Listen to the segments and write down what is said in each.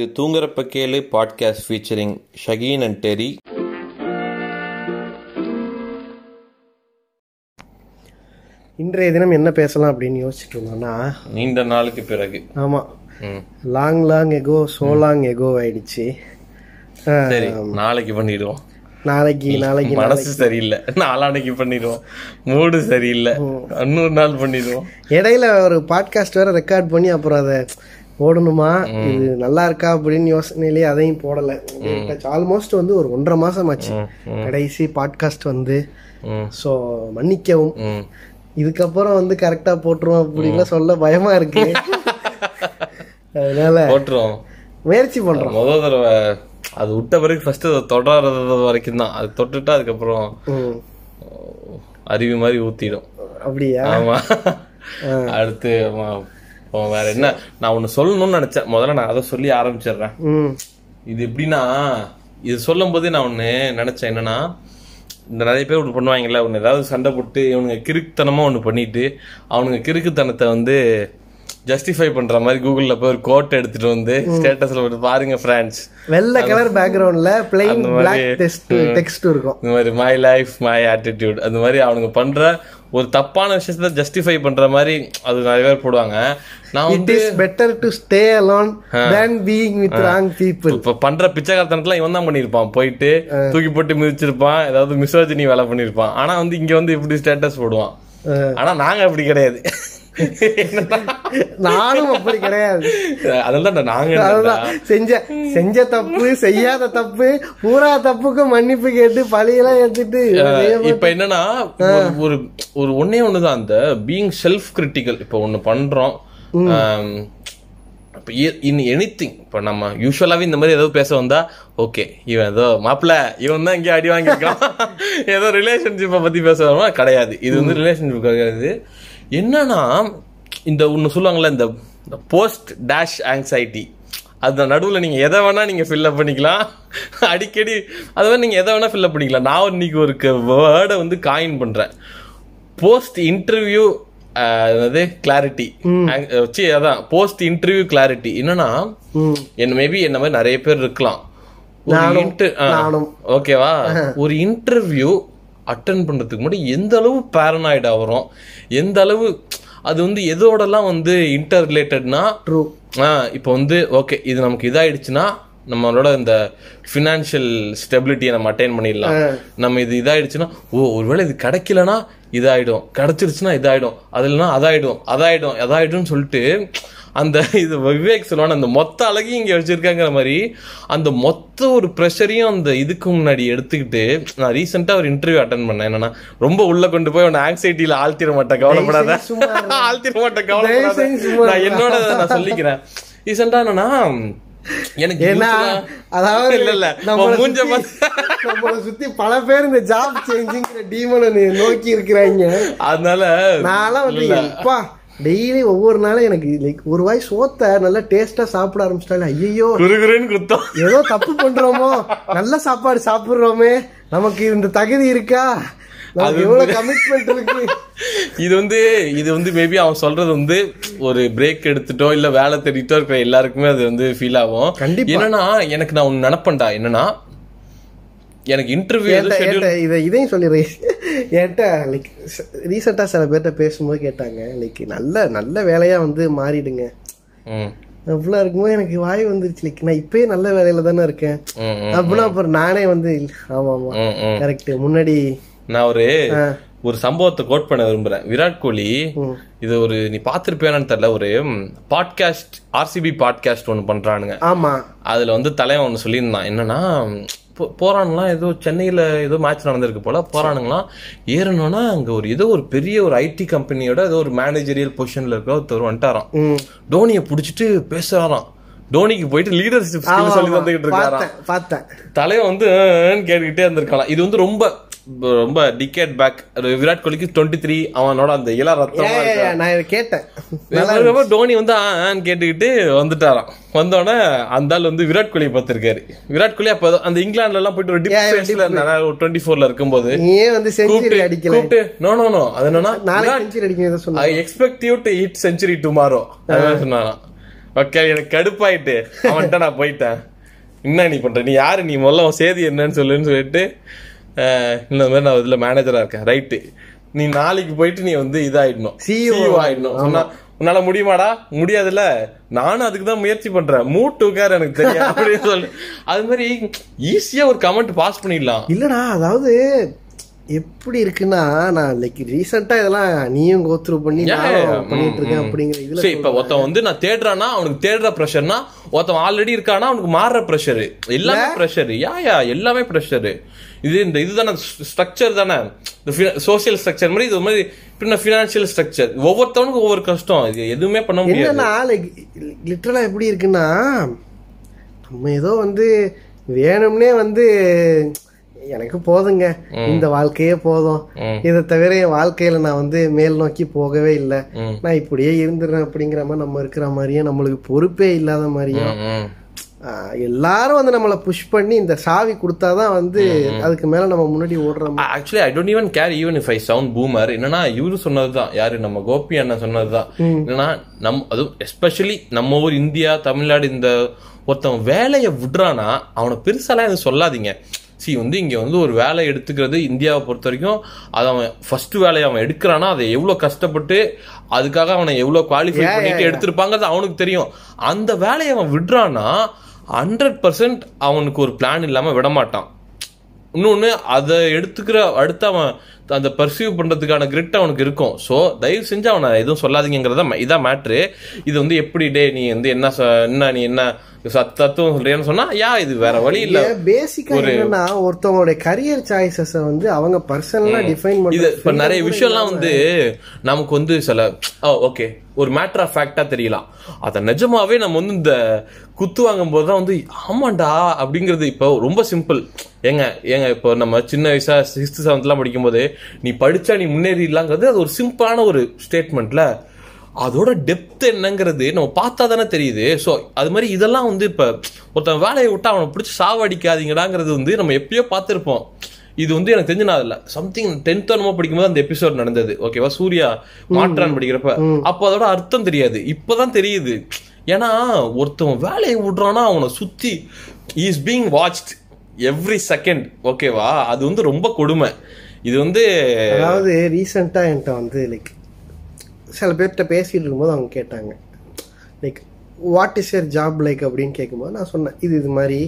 இது தூங்குறப்ப கேளு podcast featuring Shaheen and Terry இன்றைய தினம் என்ன பேசலாம் அப்படின்னு யோசிச்சுட்டு இருந்தோம்னா நீண்ட நாளுக்கு பிறகு. ஆமாம் ம். Long long ago so long ago ஆயிடுச்சு. சரி நாளைக்கு பண்ணிடுவோம். நாளைக்கு நாளைக்கு மனசு சரியில்லை. நாளானைக்கு பண்ணிடுவோம். மூடு சரியில்லை. இன்னொரு நாள் பண்ணிடுவோம். இடையில ஒரு பாட்காஸ்ட் வேற ரெக்கார்ட் பண்ணி அப்புறம் அதை போடணுமா? இது நல்லா இருக்கா அப்படின்னு யோசனையிலேயே அதையும் போடல. ஆல்மோஸ்ட் வந்து ஒரு ஒன்றரை மாசம் ஆச்சு. கடைசி பாட்காஸ்ட் வந்து. ஸோ மன்னிக்கவும். இதுக்கப்புறம் வந்து கரெக்டா போட்டுருவோம் அப்படின்லாம் சொல்ல பயமா இருக்கு. அதனால போட்டுருவோம். முயற்சி பண்றோம். முதல் தடவை அது விட்ட பிறகு ஃபர்ஸ்ட் அதை தொடர்றது வரைக்கும் தான் அது தொட்டுட்டா அதுக்கப்புறம். அருவி மாதிரி ஊத்திடும். அப்படியா? ஆமா. அடுத்து வேற என்ன? நான் ஒண்ணு சொல்லணும்னு நினைச்சேன். முதல்ல நான் அதை சொல்லி ஆரம்பிச்சிடுறேன். இது எப்படின்னா இது சொல்லும் போதே நான் ஒண்ணு நினைச்சேன். என்னன்னா இந்த நிறைய பேர் ஒன்று பண்ணுவாங்கல்ல ஒன்று ஏதாவது சண்டை போட்டு இவனுங்க கிறுக்குத்தனமா ஒன்று பண்ணிட்டு அவனுங்க கிறுக்குத்தனத்தை வந்து ஜஸ்டிஃபை பண்ற மாதிரி கூகுள்ல போய் ஒரு கோட் எடுத்துட்டு வந்து ஸ்டேட்டஸ்ல போட்டு பாருங்க ஃப்ரெண்ட்ஸ் வெள்ளை கலர் பேக்ரவுண்ட்ல பிளைன் பிளாக் டெக்ஸ்ட் இருக்கும். இந்த மாதிரி மை லைஃப் மை ஆட்டிடியூட் அந்த மாதிரி அவனுங்க பண்ற ஒரு தப்பான விஷயத்த ஜஸ்டிஃபை பண்ற மாதிரி அது நிறைய பேர் போடுவாங்க. நான் இட் வந்து is better to stay alone than being with wrong people இப்ப பண்ற பிச்சைக்காரத்தனத்துல இவன் தான் பண்ணிருப்பான் போயிட்டு தூக்கி போட்டு மிதிச்சிருப்பான். ஏதாவது மிஸ்வாஜினி வேலை பண்ணிருப்பான் ஆனா வந்து இங்க வந்து இப்படி ஸ்டேட்டஸ் போடுவான்? ஆனா நாங்க அப்படி கிடையாது. நானும் அப்படி கிடையாது. அதெல்லாம் நாங்க செஞ்ச செஞ்ச தப்பு செய்யாத தப்பு பூரா தப்புக்கு மன்னிப்பு கேட்டு பழியெல்லாம் எடுத்துட்டு இப்ப என்னன்னா ஒரு- ஒரு ஒன்னே ஒண்ணுதான் அந்த பீயிங் செல்ஃப் கிரிட்டிக்கல் இப்ப ஒண்ணு பண்றோம் இன் எனிதிங் இப்ப நம்ம யூஸ்வலாவே இந்த மாதிரி ஏதோ பேச வந்தா ஓகே இவன் ஏதோ மாப்பிள இவன் தான் இங்கே அடி வாங்கியிருக்கான். ஏதோ ரிலேஷன்ஷிப்பை பத்தி பேச வருமா கிடையாது. இது வந்து ரிலேஷன்ஷிப் கிடையாது. என்னன்னா இந்த ஒண்ணு சொல்லுவாங்கல்ல இந்த போஸ்ட் டேஷ் ஆங்ஸைட்டி அது நடுவில் நீங்கள் எதை வேணா நீங்கள் ஃபில்அப் பண்ணிக்கலாம். அடிக்கடி அது மாதிரி நீங்கள் எதை வேணா ஃபில்அப் பண்ணிக்கலாம். நான் இன்னைக்கு ஒரு வேர்டை வந்து காயின் பண்ணுறேன் போஸ்ட் இன்டர்வியூ அதாவது கிளாரிட்டி வச்சு அதான் போஸ்ட் இன்டர்வியூ கிளாரிட்டி என்னன்னா என்ன மேபி என்ன மாதிரி நிறைய பேர் இருக்கலாம். ஓகேவா ஒரு இன்டர்வியூ அட்டன் பண்றதுக்கு முன்னாடி எந்த அளவு பேரனாய்டு ஆகிறோம் எந்த அளவு அது வந்து எதோடலாம் வந்து இன்டர் ரிலேட்டட்னா ட்ரூ இப்போ வந்து ஓகே இது நமக்கு இதாயிடுச்சுன்னா நம்மளோட இந்த ஃபினான்ஷியல் ஸ்டெபிலிட்டியை நம்ம அட்டைன் பண்ணிடலாம். நம்ம இது இதாயிடுச்சுன்னா ஓ ஒருவேளை இது கிடைக்கலனா இதாயிடும். கிடைச்சிருச்சுன்னா இதாயிடும். அது இல்லைன்னா அதாயிடும். அதாயிடும். அதாயிடும்னு சொல்லிட்டு அந்த இது விவேக் சொல்லுவான அந்த மொத்த அழகையும் இங்க வச்சிருக்காங்கிற மாதிரி அந்த மொத்த ஒரு ப்ரெஷரையும் அந்த இதுக்கு முன்னாடி எடுத்துக்கிட்டு நான் ரீசெண்டா ஒரு இன்டர்வியூ அட்டன் பண்ணேன். என்னன்னா ரொம்ப உள்ள கொண்டு போய் உன்னை ஆங்ஸைட்டியில ஆழ்த்திட மாட்டேன் கவலைப்படாத. ஆழ்த்திட மாட்டேன் கவலைப்படாத. நான் என்னோட நான் சொல்லிக்கிறேன். ரீசெண்டா என்னன்னா எனக்கு ஏன்னா usual-ஆ- அதாவது இல்ல இல்ல மூஞ்ச நம்மள சுத்தி பல பேர் இந்த ஜாப் சேஞ்சிங்கிற டீமனை நோக்கி இருக்கிறாங்க. அதனால நான்லாம் வந்து டெய்லி ஒவ்வொரு நாளும் எனக்கு லைக் ஒரு வாய் சோத்த நல்லா டேஸ்டா சாப்பிட ஆரம்பிச்சிட்டாங்க ஐயோ குத்தம். ஏதோ தப்பு பண்றோமோ? நல்ல சாப்பாடு சாப்பிடுறோமே? நமக்கு இந்த தகுதி இருக்கா? இது வந்து இது வந்து மேபி அவன் சொல்றது வந்து ஒரு பிரேக் எடுத்துட்டோ இல்ல வேலை தேடிட்டோ இருக்கிற எல்லாருக்குமே அது வந்து ஃபீல் ஆகும். என்னன்னா எனக்கு நான் ஒன்னு நினைப்பேன்டா என்னன்னா எனக்கு இன்டர்வியூ இதை இதையும் சொல்லிடுறேன் என்கிட்ட லைக் ரீசெண்டாக சில பேர்கிட்ட பேசும்போது கேட்டாங்க லைக் நல்ல நல்ல வேலையா வந்து மாறிடுங்க. அவ்வளோ இருக்கும்போது எனக்கு வாய் வந்துருச்சு லைக் நான் இப்பயே நல்ல வேலையில தானே இருக்கேன். அப்படின்னா அப்புறம் நானே வந்து ஆமா ஆமா கரெக்ட் முன்னாடி நான் ஒரு ஒரு சம்பவத்தை கோட் பண்ண விரும்புறேன். விராட் கோலி இது ஒரு நீ பாத்திருப்பியானு தெரியல ஒரு பாட்காஸ்ட் ஆர்சிபி பாட்காஸ்ட் ஒன்னு பண்றானுங்க. ஆமா. அதுல வந்து தலைவன் ஒன்று சொல்லியிருந்தான். என்னன்னா போறானுங்களாம் ஏதோ சென்னையில ஏதோ மேட்ச் நடந்திருக்கு போல போறானுங்களாம் ஏறணும்னா அங்க ஒரு ஏதோ ஒரு பெரிய ஒரு ஐடி கம்பெனியோட ஏதோ ஒரு மேனேஜரியல் பொசிஷன்ல இருக்க ஒருத்தர் வந்துட்டாராம். டோனியை பிடிச்சிட்டு பேசுறாராம். டோனிக்கு போயிட்டு லீடர்ஷிப் ஸ்கில் சொல்லி தந்துகிட்டு இருக்காராம் பார்த்தேன் தலைவன் வந்து கேட்டுக்கிட்டே இருந்திருக்கலாம். இது வந்து ரொம்ப ரொம்ப டிகேட் பேக் விராட் கோலிக்கு டுவெண்ட்டி த்ரீ அவனோட அந்த இள ரத்தமா நான் இதை கேட்டேன். டோனி வந்து ஆன்னு கேட்டுக்கிட்டு வந்துட்டாராம். வந்தோடனே அந்த ஆள் வந்து விராட் கோலியை பார்த்திருக்காரு. விராட் கோலி அப்ப அந்த இங்கிலாந்துல எல்லாம் போயிட்டு ஒரு டுவெண்ட்டி ஃபோர்ல இருக்கும்போது ஏன் வந்து செஞ்சுரி அடிக்கல. கூப்பிட்டு நோ நோ நோ அது என்னன்னா நாளைக்கு century I expect you to hit century tomorrow சொன்னாராம். ஓகே எனக்கு கடுப்பாயிட்டு. அவன்கிட்ட நான் போயிட்டேன். என்ன நீ பண்ற? நீ யாரு? நீ முதல்ல உன் சேதி என்னன்னு சொல்லுன்னு சொல்லிட்டு இந்த மாதிரி நான் இதுல மேனேஜரா இருக்கேன். ரைட்டு நீ நாளைக்கு போயிட்டு நீ வந்து இதாயிடணும். CEO CEO ஆயிடணும். சொன்னா உன்னால முடியுமாடா? முடியாதுல்ல? நானும் அதுக்கு தான் முயற்சி பண்றேன். மூட்டு உட்கார எனக்கு தெரியும் அப்படின்னு சொல்லி. அது மாதிரி ஈஸியா ஒரு கமெண்ட் பாஸ் பண்ணிடலாம். இல்லடா அதாவது எப்படி இருக்குன்னா நான் லைக் ரீசெண்டா இதெல்லாம் நீயும் கோத்ரூ பண்ணி. பண்ணிட்டு இருக்கேன் அப்படிங்கிற இதுல இப்ப ஒருத்தன் வந்து நான் தேடுறானா அவனுக்கு தேடுற ப்ரெஷர்னா ஒருத்தன் ஆல்ரெடி இருக்கானா அவனுக்கு மாறுற ப்ரெஷர் எல்லாமே ப்ரெஷர் யா யா எல்லாமே ப்ரெஷர் இது இந்த இதுதானே ஸ்ட்ரக்சர் தானே. சோசியல் ஸ்ட்ரக்சர் மாதிரி இது மாதிரி பின்ன ஃபினான்ஷியல் ஸ்ட்ரக்சர் ஒவ்வொருத்தவனுக்கும் ஒவ்வொரு கஷ்டம். இது எதுவுமே பண்ண முடியாது. என்னன்னா லைக் லிட்டரலா எப்படி இருக்குன்னா நம்ம ஏதோ வந்து வேணும்னே வந்து எனக்கு போதுங்க. இந்த வாழ்க்கையே போதும். இதை தவிர என் வாழ்க்கையில நான் வந்து மேல் நோக்கி போகவே இல்லை. நான் இப்படியே இருந்துடுறேன் அப்படிங்கிற மாதிரி நம்ம இருக்கிற மாதிரியே நம்மளுக்கு பொறுப்பே இல்லாத மாதிரியும் எல்லாரும் வந்து நம்மளை புஷ் பண்ணி இந்த சாவி கொடுத்தாதான் வந்து அதுக்கு மேல நம்ம முன்னாடி ஓடுறோம். Actually I don't even care even if I sound boomer என்னன்னா இவரு சொன்னதுதான். யாரு? நம்ம கோபி அண்ணன் சொன்னதுதான். என்னன்னா நம் அதுவும் எஸ்பெஷலி நம்ம ஊர் இந்தியா தமிழ்நாடு இந்த ஒருத்தன் வேலையை விடுறானா அவனை பெருசாலாம் எதுவும் சொல்லாதீங்க. சி வந்து இங்க வந்து ஒரு வேலை எடுத்துக்கிறது இந்தியாவை பொறுத்த வரைக்கும் அதை அவன் ஃபர்ஸ்ட் வேலையை அவன் எடுக்கிறானா அதை எவ்வளவு கஷ்டப்பட்டு அதுக்காக அவனை எவ்வளவு குவாலிஃபை பண்ணிட்டு எடுத்திருப்பாங்கிறது அவனுக்கு தெரியும். அந்த வேலையை அவன் விடுறானா ஹண்ட்ரட் பர்சன்ட் அவனுக்கு ஒரு பிளான் இல்லாம விட மாட்டான் இன்னொன்னு அதை எடுத்துக்கிற அடுத்து அவன் அந்த பர்சீவ் பண்றதுக்கான கிரிட் அவனுக்கு இருக்கும். ஸோ தயவு செஞ்சு அவனை எதுவும் சொல்லாதீங்கிறத இதான் மேட்ரு இது வந்து எப்படி டே நீ வந்து என்ன என்ன நீ என்ன சத் தத்துவம் சொல்றியான்னு சொன்னா யா இது வேற வழி இல்ல. பேசிக்கா என்னன்னா ஒருத்தவங்களுடைய கரியர் சாய்ஸஸ் வந்து அவங்க பர்சனலா டிஃபைன் பண்ணி இப்ப நிறைய விஷயம்லாம் வந்து நமக்கு வந்து சில ஓகே ஒரு மேட்டர் ஆஃப் ஃபேக்டா தெரியலாம். அத நிஜமாவே நம்ம வந்து இந்த குத்து வாங்கும் போது தான் வந்து ஆமாண்டா அப்படிங்கிறது இப்போ ரொம்ப சிம்பிள் ஏங்க ஏங்க இப்போ நம்ம சின்ன வயசா சிக்ஸ்த் செவன்த்லாம் படிக்கும்போது நீ படிச்சா நீ முன்னேறிடலாங்கிறது அது ஒரு சிம்பிளான ஒரு ஸ்டேட்மெண்ட்ல அதோட டெப்த் என்னங்கிறது நம்ம பார்த்தா தானே தெரியுது. ஸோ அது மாதிரி இதெல்லாம் வந்து இப்போ ஒருத்தன் வேலையை விட்டு அவனை பிடிச்சி சாவடிக்காதீங்கடாங்கிறது வந்து நம்ம எப்பயோ பார்த்துருப்போம். இது வந்து எனக்கு தெரிஞ்சு நான் இல்ல சம்திங் டென்த் என்னமோ படிக்கும்போது அந்த எபிசோட் நடந்தது. ஓகேவா சூர்யா மாற்றான் படிக்கிறப்ப. அப்போ அதோட அர்த்தம் தெரியாது. இப்பதான் தெரியுது. ஏன்னா ஒருத்தன் வேலையை விடுறானா அவனை சுத்தி is being watched every second ஓகேவா அது வந்து ரொம்ப கொடுமை. இது வந்து அதாவது ரீசெண்டா என்கிட்ட வந்து லைக் சில பேர்கிட்ட பேசிட்டு இருக்கும்போது அவங்க கேட்டாங்க. Like what is your job like அப்படின்னு கேட்கும்போது நான் சொன்னேன் இது இது மாதிரி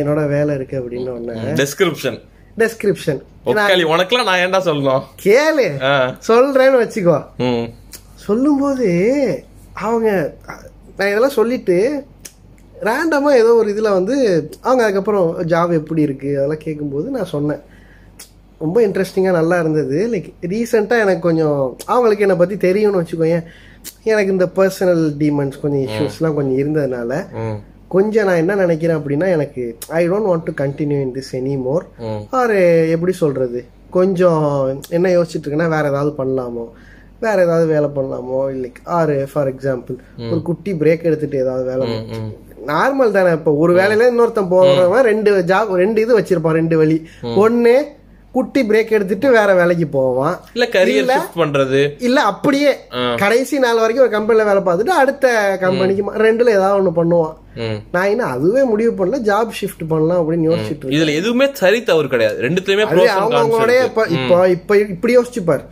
என்னோட வேலை இருக்கு அப்படின்னு ஒன்னு டெஸ்கிரிப்ஷன் டெஸ்கிரிப்ஷன் ஒக்காளி உனக்கெல்லாம் நான் ஏன்டா சொல்லணும்? கேளு. சொல்றேன்னு வச்சுக்கோ. சொல்லும்போது அவங்க நான் இதெல்லாம் சொல்லிட்டு ரேண்டமா ஏதோ ஒரு இதுல வந்து அவங்க அதுக்கப்புறம் ஜாப் எப்படி இருக்கு? அதெல்லாம் கேட்கும்போது நான் சொன்னேன். ரொம்ப இன்ட்ரெஸ்டிங்காக நல்லா இருந்தது. லைக் ரீசெண்டாக எனக்கு கொஞ்சம் அவங்களுக்கு என்னை பற்றி தெரியும்னு வச்சுக்கோயேன். எனக்கு இந்த பர்சனல் டீமன்ஸ் கொஞ்சம் இஷ்யூஸ்லாம் கொஞ்சம் இருந்ததுனால கொஞ்சம் நான் என்ன நினைக்கிறேன் அப்படின்னா எனக்கு I don't want to continue in this anymore. Or எப்படி சொல்றது? கொஞ்சம் என்ன யோசிச்சுட்டு இருக்கேன்னா வேற ஏதாவது பண்ணலாமோ? வேற ஏதாவது வேலை பண்ணலாமோ? இல்லை ஆர் ஃபார் எக்ஸாம்பிள் ஒரு குட்டி பிரேக் எடுத்துட்டு ஏதாவது வேலை நார்மல் தானே இப்போ ஒரு வேலையில இன்னொருத்தன் போறவன் ரெண்டு ஜாப் ரெண்டு இது வச்சிருப்பான் ரெண்டு வழி. ஒன்னு குட்டி பிரேக் எடுத்துட்டு வேற வேலைக்கு போவான். இல்ல கரியர் பண்றது. இல்ல அப்படியே கடைசி நாள் வரைக்கும் ஒரு கம்பெனில வேலை பார்த்துட்டு அடுத்த கம்பெனிக்கு ரெண்டுல ஏதாவது ஒண்ணு பண்ணுவான். நான் இன்னும் அதுவே முடிவு பண்ணல ஜாப் ஷிஃப்ட் பண்ணலாம் அப்படின்னு யோசிச்சுட்டு இதுல எதுவுமே சரி தவறு கிடையாது. ரெண்டுத்துலயுமே. இப்ப இப்போ இப்ப இப்படி யோசிச்சுப்பார்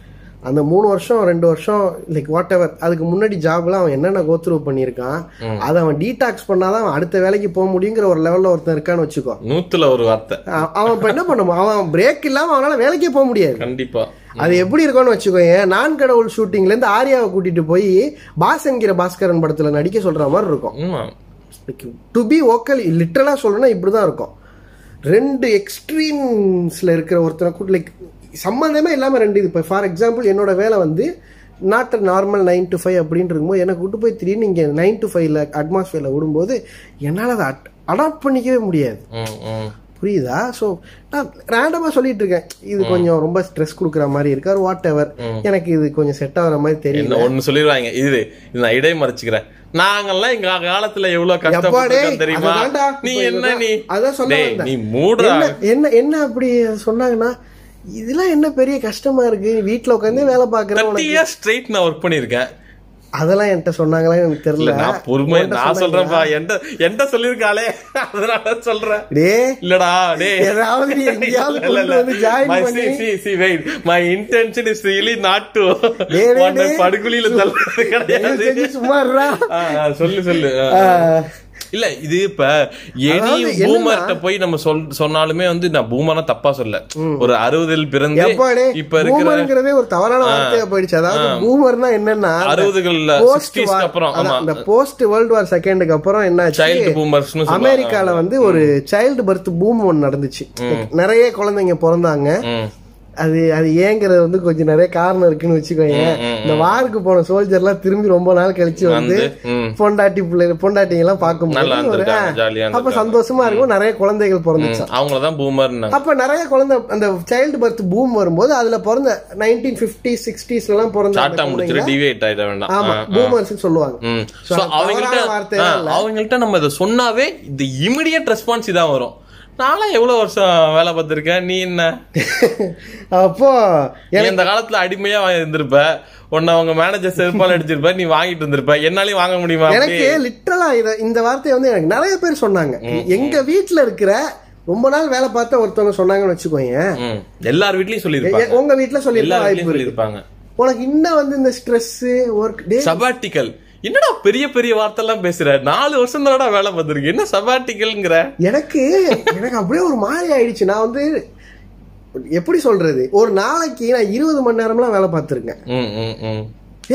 அந்த மூணு வருஷம் ரெண்டு வருஷம் லைக் வாட் எவர் அதுக்கு முன்னாடி ஜாப்ல அவன் என்னென்ன கோத்ரூ பண்ணியிருக்கான் அதை அவன் டீடாக்ஸ் பண்ணாதான் அவன் அடுத்த வேலைக்கு போக முடியுங்கிற ஒரு லெவல்ல ஒருத்தன் இருக்கான்னு வச்சுக்கோ. நூத்துல ஒரு வார்த்தை. அவன் இப்ப என்ன பண்ணுவான் அவன் பிரேக் இல்லாம அவனால வேலைக்கே போக முடியாது. கண்டிப்பா. அது எப்படி இருக்கும்னு வச்சுக்கோங்க நான் கடவுள் ஷூட்டிங்ல இருந்து ஆர்யாவை கூட்டிட்டு போய் பாஸ் என்கிற பாஸ்கரன் படத்துல நடிக்க சொல்ற மாதிரி இருக்கும். டு பி ஓக்கல் லிட்டரலா சொல்லணும்னா இப்படிதான் இருக்கும். ரெண்டு எக்ஸ்ட்ரீம்ஸ்ல இருக்கிற ஒருத்தனை கூட லைக் சம்மந்தமே இல்லாம ரெண்டு இது. இப்போ ஃபார் எக்ஸாம்பிள் என்னோட வேலை வந்து not normal nine to five அப்படின்னு இருக்கும்போது எனக்கு விட்டு போய் திடீர்னு இங்கே நைன் டு ஃபைவ்ல அட்மாஸ்பியர்ல விடும்போது என்னால் அதை அடாப்ட் பண்ணிக்கவே முடியாது. புரியுதா? ஸோ நான் ரேண்டமாக சொல்லிட்டு இருக்கேன். இது கொஞ்சம் ரொம்ப ஸ்ட்ரெஸ் கொடுக்குற மாதிரி இருக்காரு வாட் எவர் எனக்கு இது கொஞ்சம் செட் ஆகுற மாதிரி தெரியல. ஒண்ணு சொல்லிடுவாங்க. இது இது நான் இடை மறைச்சுக்கிறேன் நாங்கெல்லாம் எங்க காலத்துல எவ்வளவு எப்பாடே, கஷ்டப்பட்டிருக்கோம் தெரியுமா? நீ என்ன. நீ? அதான் என்ன என்ன என்ன அப்படி சொன்னாங்கன்னா இதெல்லாம் என்ன பெரிய கஷ்டமா இருக்கு? வீட்ல உட்காந்து வேலை இயர்ஸ் ஸ்ட்ரைட் நான் ஒர்க் பண்ணிருக்கேன் அதெல்லாம் என்கிட்ட சொன்னாங்களா எனக்கு தெரியல. நான் பொறுமை நான் சொல்றேன்ப்பா. என்கிட்ட என்கிட்ட சொல்லிருக்காளே அதனால சொல்றேன். டே. இல்லடா டேய் ஏதாவது எங்கேயாவது கொண்டு வந்து ஜாயின் பண்ணி. wait. My intention is really not to டேய், டேய், உன்னை டேய். படுகுழியில தள்ளுறது கிடையாது. சும்மா சொல்லு சொல்லு. இல்ல இது இப்ப எனி பூமர்ட்ட போய் நம்ம சொல் சொன்னாலுமே வந்து நான் பூமர்னா தப்பா சொல்ல ஒரு அறுபதில் பிறந்து இப்ப இருக்கிற பூமர்ங்கிறதே ஒரு தவறான வார்த்தையா போயிடுச்சு. அதாவது பூமர்னா என்னன்னா அறுபதுகள்ல அப்புறம் இந்த போஸ்ட் வேர்ல்டு வார் செகண்டுக்கு அப்புறம் என்னாச்சு? சைல்டு பூமர்ஸ்னு சொல்லுவாங்க. அமெரிக்கால வந்து ஒரு சைல்டு பர்த் பூம் ஒன்னு நடந்துச்சு. நிறைய குழந்தைங்க பிறந்தாங்க. அது அது ஏங்கிறது வந்து கொஞ்சம் நிறைய காரணம் இருக்குன்னு வச்சுக்கோங்க இந்த வாருக்கு போன சோல்ஜர் எல்லாம் திரும்பி ரொம்ப நாள் கழிச்சு வந்து. பொண்டாட்டி பிள்ளை பொண்டாட்டிங்க எல்லாம் பார்க்கும்போது அப்ப சந்தோஷமா இருக்கும் நிறைய குழந்தைகள் பிறந்துச்சு. அவங்களதான் பூமர்னாங்க அப்ப நிறைய குழந்தை அந்த சைல்டு பர்த் பூம் வரும்போது அதுல பிறந்த நைன்டீன் பிப்டி சிக்ஸ்டீஸ்ல எல்லாம் பிறந்த ஆமா பூமர்ஸ் சொல்லுவாங்க. அவங்கள்ட்ட நம்ம இதை சொன்னாவே இந்த இமிடியட் ரெஸ்பான்ஸ் இதான் வரும். நான்லாம் எவ்வளவு வருஷம் வேலை பார்த்திருக்கேன்? நீ என்ன? அப்போ இந்த காலத்துல அடிமையா வாங்கி இருந்திருப்ப. உன்னை அவங்க மேனேஜர் செருப்பால் அடிச்சிருப்ப. நீ வாங்கிட்டு இருந்திருப்ப என்னாலையும் வாங்க முடியுமா? எனக்கு லிட்டரலா இத இந்த வார்த்தையை வந்து எனக்கு நிறைய பேர் சொன்னாங்க. எங்க வீட்ல இருக்கிற ரொம்ப நாள் வேலை பார்த்த ஒருத்தவங்க சொன்னாங்கன்னு வச்சுக்கோங்க. எல்லார் வீட்லயும் சொல்லியிருப்பாங்க. உங்க வீட்ல சொல்லியிருக்க எல்லார் வாய்ப்பு சொல்லியிருப்பாங்க. உனக்கு இன்னும் வந்து இந்த ஸ்ட்ரெஸ் ஒர்க் சபாட்டிக்கல் என்னடா பெரிய பெரிய வார்த்தை எல்லாம் பேசுற? நாலு வருஷம் தானடா வேலை பார்த்திருக்கு. என்ன சபாட்டிக்கல்ங்கிற எனக்கு எனக்கு அப்படியே ஒரு மாதிரி ஆயிடுச்சு. நான் வந்து எப்படி சொல்றது? ஒரு நாளைக்கு நான் இருபது மணி நேரம்லாம் வேலை பார்த்துருக்கேன்.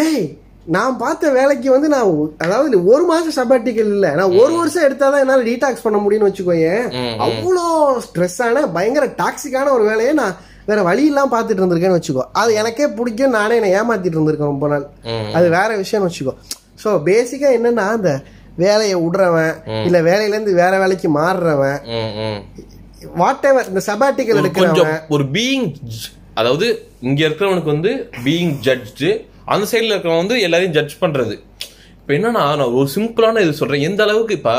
ஏய் நான் பார்த்த வேலைக்கு வந்து நான் அதாவது ஒரு மாசம் சபாட்டிக்கல் இல்ல. நான் ஒரு வருஷம் எடுத்தாதான் என்னால டீடாக்ஸ் பண்ண முடியும்னு வச்சுக்கோங்க அவ்வளோ ஸ்ட்ரெஸ்ஸான பயங்கர டாக்ஸிக்கான ஒரு வேலையை நான் வேற வழி இல்லாம பார்த்துட்டு இருந்திருக்கேன்னு வச்சுக்கோ. அது எனக்கே பிடிக்கும். நானே என்னை ஏமாத்திட்டு இருந்திருக்கேன் ரொம்ப நாள். அது வேற விஷயம்னு வச்சுக்கோ. ஸோ பேசிக்கா என்னன்னா அந்த வேலையை விடுறவன் இல்ல வேலையில இருந்து வேற வேலைக்கு மாறுறவன் வாட் எவர் இந்த சபாட்டிக்கல் எடுக்கிறவன். ஒரு பீயிங் அதாவது இங்க இருக்கிறவனுக்கு வந்து பீயிங் ஜட்ஜ் அந்த சைடுல இருக்கிறவன் வந்து எல்லாரையும் ஜட்ஜ் பண்றது. இப்ப என்னன்னா நான் ஒரு சிம்பிளான இது சொல்றேன். எந்த அளவுக்கு இப்ப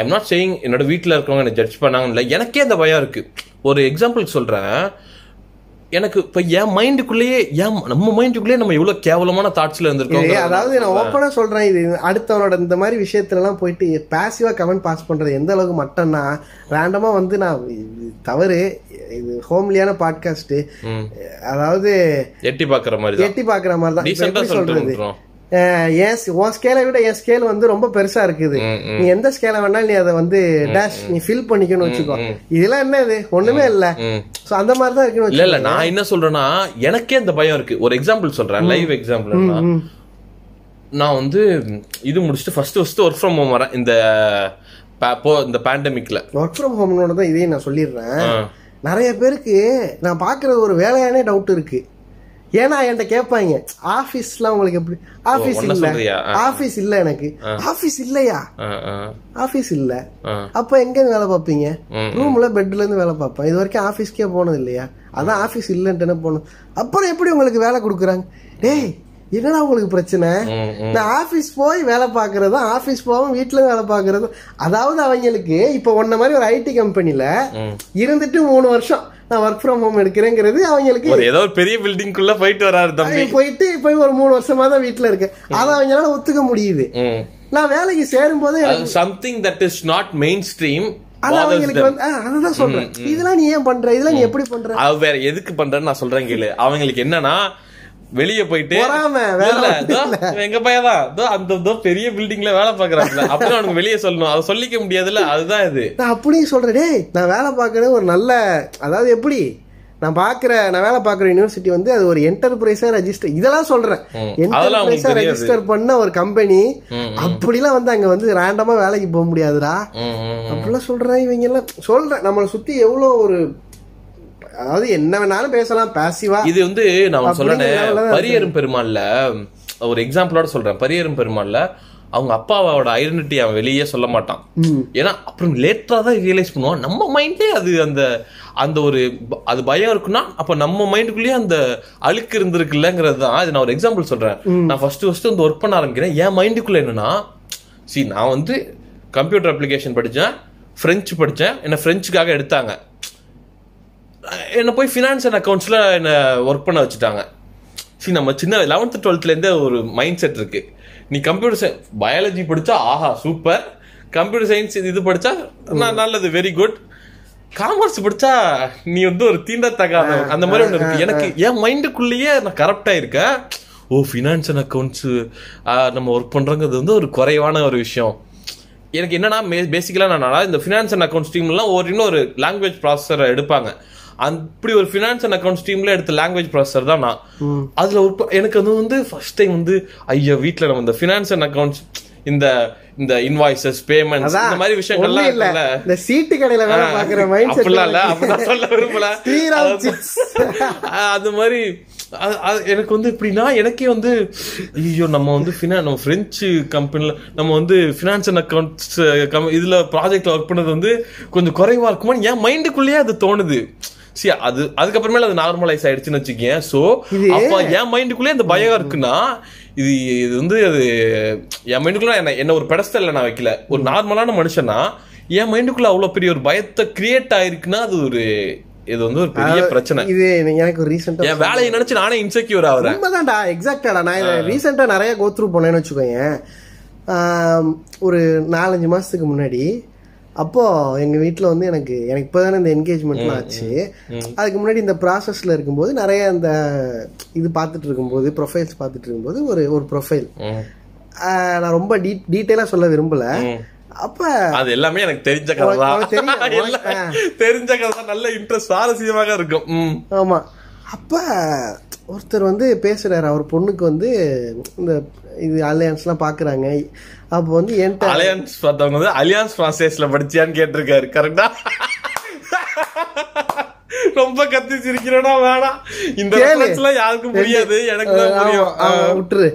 ஐம் நாட் சேயிங் என்னோட வீட்ல இருக்கிறவங்க என்ன ஜட்ஜ் பண்ணாங்கன்னு இல்லை எனக்கே அந்த பயம் இருக்கு. ஒரு எக்ஸாம்பிள் சொல்றேன். எனக்கு இப்ப என் மைண்டுக்குள்ளேயே என் நம்ம மைண்டுக்குள்ளேயே நம்ம எவ்வளவு கேவலமான தாட்ஸ்ல இருந்திருக்கோம் அதாவது நான் ஓப்பனா சொல்றேன் இது அடுத்தவனோட இந்த மாதிரி விஷயத்துல எல்லாம் போயிட்டு பாசிவா கமெண்ட் பாஸ் பண்றது எந்த அளவுக்கு மட்டம்னா ரேண்டமா வந்து நான் தவறு இது ஹோம்லியான பாட்காஸ்ட் அதாவது எட்டி பாக்குற மாதிரி எட்டி பாக்குற மாதிரி தான் இப்ப ஸ்- உன் ஸ்கேலை விட என் ஸ்கேல் வந்து ரொம்ப பெருசா இருக்குது. நீ எந்த ஸ்கேலை வேணாலும் நீ அதை வந்து டேஷ் நீ ஃபில் பண்ணிக்கணும்னு வச்சுக்கோ. இதெல்லாம் என்ன இது? ஒண்ணுமே இல்ல. சோ அந்த மாதிரி தான் இருக்குன்னு இல்ல இல்ல நான் என்ன சொல்றேன்னா எனக்கே அந்த பயம் இருக்கு. ஒரு எக்ஸாம்பிள் சொல்றேன். லைவ் எக்ஸாம்பிள்னா ம். நான் வந்து இது முடிச்சுட்டு first first work from home வரேன். இந்த போ இந்த பேண்டமிக்ல ஒர்க் ஃப்ரம் ஹோம்னோட தான் இதையும் நான் சொல்லிடுறேன். நிறைய பேருக்கு நான் பாக்குறது ஒரு வேலையானே டவுட் இருக்கு. ஏன்னா என்கிட்ட கேட்பாங்க ஆபீஸ்லாம் உங்களுக்கு எப்படி? ஆபீஸ் இல்ல. ஆபீஸ் இல்ல எனக்கு. ஆபீஸ் இல்லையா? ஆபீஸ் இல்ல. அப்ப எங்க இருந்து வேலை பார்ப்பீங்க? ரூம்ல பெட்ல இருந்து வேலை பார்ப்பேன். இது வரைக்கும் ஆபீஸ்க்கே போனது இல்லையா? அதான் ஆபீஸ் இல்லன்ட்டு போகணும் அப்புறம் எப்படி உங்களுக்கு வேலை கொடுக்குறாங்க? டேய் என்னடா உங்களுக்கு பிரச்சனை? நான் ஆபீஸ் போய் வேலை பார்க்கறதும் ஆபீஸ் போகாம வீட்டுல வேலை பார்க்கறதும் அதாவது அவங்களுக்கு இப்ப ஒன்ன மாதிரி ஒரு ஐடி கம்பெனில இருந்துட்டு மூணு வருஷம். நான் ஒர்க் ஃப்ரம் ஹோம் எடுக்கிறேங்கிறது அவங்களுக்கு ஏதோ ஒரு பெரிய பில்டிங்குள்ள போயிட்டு வராரு தம்பி. போயிட்டு போய் ஒரு மூணு வருஷமா தான் வீட்டுல இருக்கு. அதை அவங்களால ஒத்துக்க முடியுது. நான் வேலைக்கு சேரும் போது something that is not mainstream அது அவங்களுக்கு வந்து ஆ, அதுதான் சொல்றேன். இதெல்லாம் நீ ஏன் பண்ற? இதெல்லாம் நீ எப்படி பண்ற? வேற எதுக்கு பண்றேன்னு நான் சொல்றேன் கேளு. அவங்களுக்கு என்னன்னா வெளிய போயிட்டு எங்க பையன் தான். அந்த பெரிய பில்டிங்ல வேலை பாக்குறாங்க அப்புறம் அவனுக்கு வெளியே சொல்லணும். அதை சொல்லிக்க முடியாதுல்ல. அதுதான் இது. நான் அப்படியும் சொல்றேன் டேய் நான் வேலை பார்க்கறது ஒரு நல்ல அதாவது எப்படி? நான் பாக்குற நான் வேலை பார்க்குற யூனிவர்சிட்டி வந்து அது ஒரு என்டர்பிரைஸா ரெஜிஸ்டர் இதெல்லாம் சொல்றேன். என்டர்பிரைஸா. ரெஜிஸ்டர் பண்ண ஒரு கம்பெனி அப்படிலாம் வந்து அங்க வந்து ரேண்டமா வேலைக்கு போக முடியாதுடா. அப்படிலாம் சொல்றேன் இவங்க எல்லாம் சொல்றேன். நம்மளை சுத்தி எவ்வளவு ஒரு அதாவது என்ன வேணாலும் பேசலாம் பாசிவா இது வந்து நான் சொல்றேன் பரியரும் பெருமாள்ல ஒரு எக்ஸாம்பிளோட சொல்றேன். பரியரும் பெருமாள்ல அவங்க அப்பாவோட ஐடென்டிட்டி அவன் வெளியே சொல்ல மாட்டான். ஏன்னா அப்புறம் லேட்டரா தான் ரியலைஸ் பண்ணுவான். நம்ம மைண்ட்லயே அது அந்த அந்த ஒரு அது பயம் இருக்குன்னா அப்ப நம்ம மைண்டுக்குள்ளேயே அந்த அழுக்கு இருந்திருக்குல்லங்கிறது தான். இது நான் ஒரு எக்ஸாம்பிள் சொல்றேன். நான் ஃபர்ஸ்ட் ஃபர்ஸ்ட் வந்து ஒர்க் பண்ண ஆரம்பிக்கிறேன். என் மைண்டுக்குள்ள என்னன்னா சி நான் வந்து கம்ப்யூட்டர் அப்ளிகேஷன் படிச்சேன் ஃப்ரெஞ்சு படிச்சேன். என்ன ஃப்ரெஞ்சுக்காக எடுத்தாங்க. என்ன போய் ஃபினான்ஸ் அண்ட் அக்கௌண்ட்ஸ்ல என்ன ஒர்க் பண்ண வச்சுட்டாங்க. சரி நம்ம சின்ன லெவன்த் டுவெல்த்ல இருந்தே ஒரு மைண்ட் செட் இருக்கு. நீ கம்ப்யூட்டர் சயின்ஸ் பயாலஜி படிச்சா ஆஹா சூப்பர் கம்ப்யூட்டர் சயின்ஸ் இது படிச்சா நான் நல்லது வெரி குட் காமர்ஸ் படிச்சா நீ வந்து ஒரு தீண்டத்தகாத அந்த மாதிரி ஒண்ணு இருக்கு. எனக்கு என் மைண்டுக்குள்ளேயே நான் கரெக்டா இருக்கேன் ஓ ஃபினான்ஸ் அண்ட் அக்கௌண்ட்ஸ் நம்ம ஒர்க் பண்றோங்கிறது வந்து ஒரு குறைவான ஒரு விஷயம். எனக்கு என்னன்னா பேசிக்கலா நான் இந்த ஃபினான்ஸ் அண்ட் அக்கௌண்ட்ஸ் டீம்லாம் ஒரு இன்னொரு லாங்குவேஜ் ப்ராசஸரை எடுப்பாங்க. அப்படி ஒரு ஃபினான்ஸ் அண்ட் அக்கௌண்ட்ஸ் டீம்ல எடுத்த லாங்குவேஜ் ப்ராசஸர் தான் நான். அதுல ஒரு எனக்கு அது வந்து ஃபர்ஸ்ட் டைம் வந்து ஐயோ வீட்ல நம்ம இந்த ஃபினான்ஸ் அண்ட் அக்கௌண்ட்ஸ் இந்த இந்த இன்வாய்சஸ் பேமெண்ட்ஸ் இந்த மாதிரி விஷயங்கள்லாம் இல்ல. இந்த சீட்டு கடையில வேலை பாக்குற மைண்ட் அப்படிலாம் இல்ல. அப்படிதான் சொல்ல விரும்பல. அது மாதிரி எனக்கு வந்து எப்படின்னா எனக்கே வந்து ஐயோ நம்ம வந்து ஃபினா நம்ம பிரெஞ்சு கம்பெனில நம்ம வந்து ஃபினான்ஸ் அண்ட் அக்கௌண்ட்ஸ் இதுல ப்ராஜெக்ட்ல ஒர்க் பண்ணது வந்து கொஞ்சம் குறைவா இருக்குமா என் மைண்டுக்குள்ளேயே அது தோணுது. சி அது அதுக்கப்புறமேல அது நார்மலைஸ் ஆயிடுச்சுன்னு வச்சுக்கேன் சோ அப்ப என் மைண்டுக்குள்ளேயே அந்த பயம் இருக்குன்னா இது இது வந்து அது என் மைண்டுக்குள்ள என்ன என்ன ஒரு பெடஸ்டல்ல நான் வைக்கல. ஒரு நார்மலான மனுஷனா என் மைண்டுக்குள்ள அவ்வளவு பெரிய ஒரு பயத்தை கிரியேட் ஆயிருக்குன்னா அது ஒரு இது வந்து ஒரு பெரிய பிரச்சனை. இது எனக்கு ரீசெண்டா என் வேலையை நினைச்சு நானே இன்செக்யூர் ஆகுறேன். உண்மைதான்டா எக்ஸாக்டாடா நான் இதை ரீசெண்டா நிறைய கோத்ரூ போனேன்னு வச்சுக்கோங்க ஒரு நாலஞ்சு மாசத்துக்கு முன்னாடி அப்போ எங்க வீட்ல வந்து எனக்கு எனக்கு இப்போதானே இந்த என்கேஜ்மெண்ட்லாம் ஆச்சு. அதுக்கு முன்னாடி இந்த ப்ராசஸ்ல இருக்கும்போது நிறைய இந்த இது பார்த்துட்டு இருக்கும்போது ப்ரொஃபைல்ஸ் பார்த்துட்டு இருக்கும்போது ஒரு ஒரு ப்ரொஃபைல் நான் ரொம்ப டீ டீட்டெயிலாக சொல்ல விரும்பல. அப்ப அது எல்லாமே எனக்கு தெரிஞ்ச கதை தான். தெரிஞ்ச கதை தான். நல்ல இன்ட்ரெஸ்ட் சுவாரஸ்யமாக இருக்கும். ஆமா. அப்ப ஒருத்தர் வந்து பேசுறாரு. அவர் பொண்ணுக்கு வந்து இந்த இது அலையன்ஸ்லாம் பாக்குறாங்க. அப்போ வந்து என்கிட்ட அலையன்ஸ் பார்த்தவங்க வந்து அலியான்ஸ் பிரான்சேஸ்ல படிச்சியான்னு கேட்டிருக்காரு கரெக்டா ரொம்ப கத்தி சிரிக்கிறோனா வேணாம் இந்த எல்லாம் யாருக்கும் புரியாது எனக்கு விட்டுரு.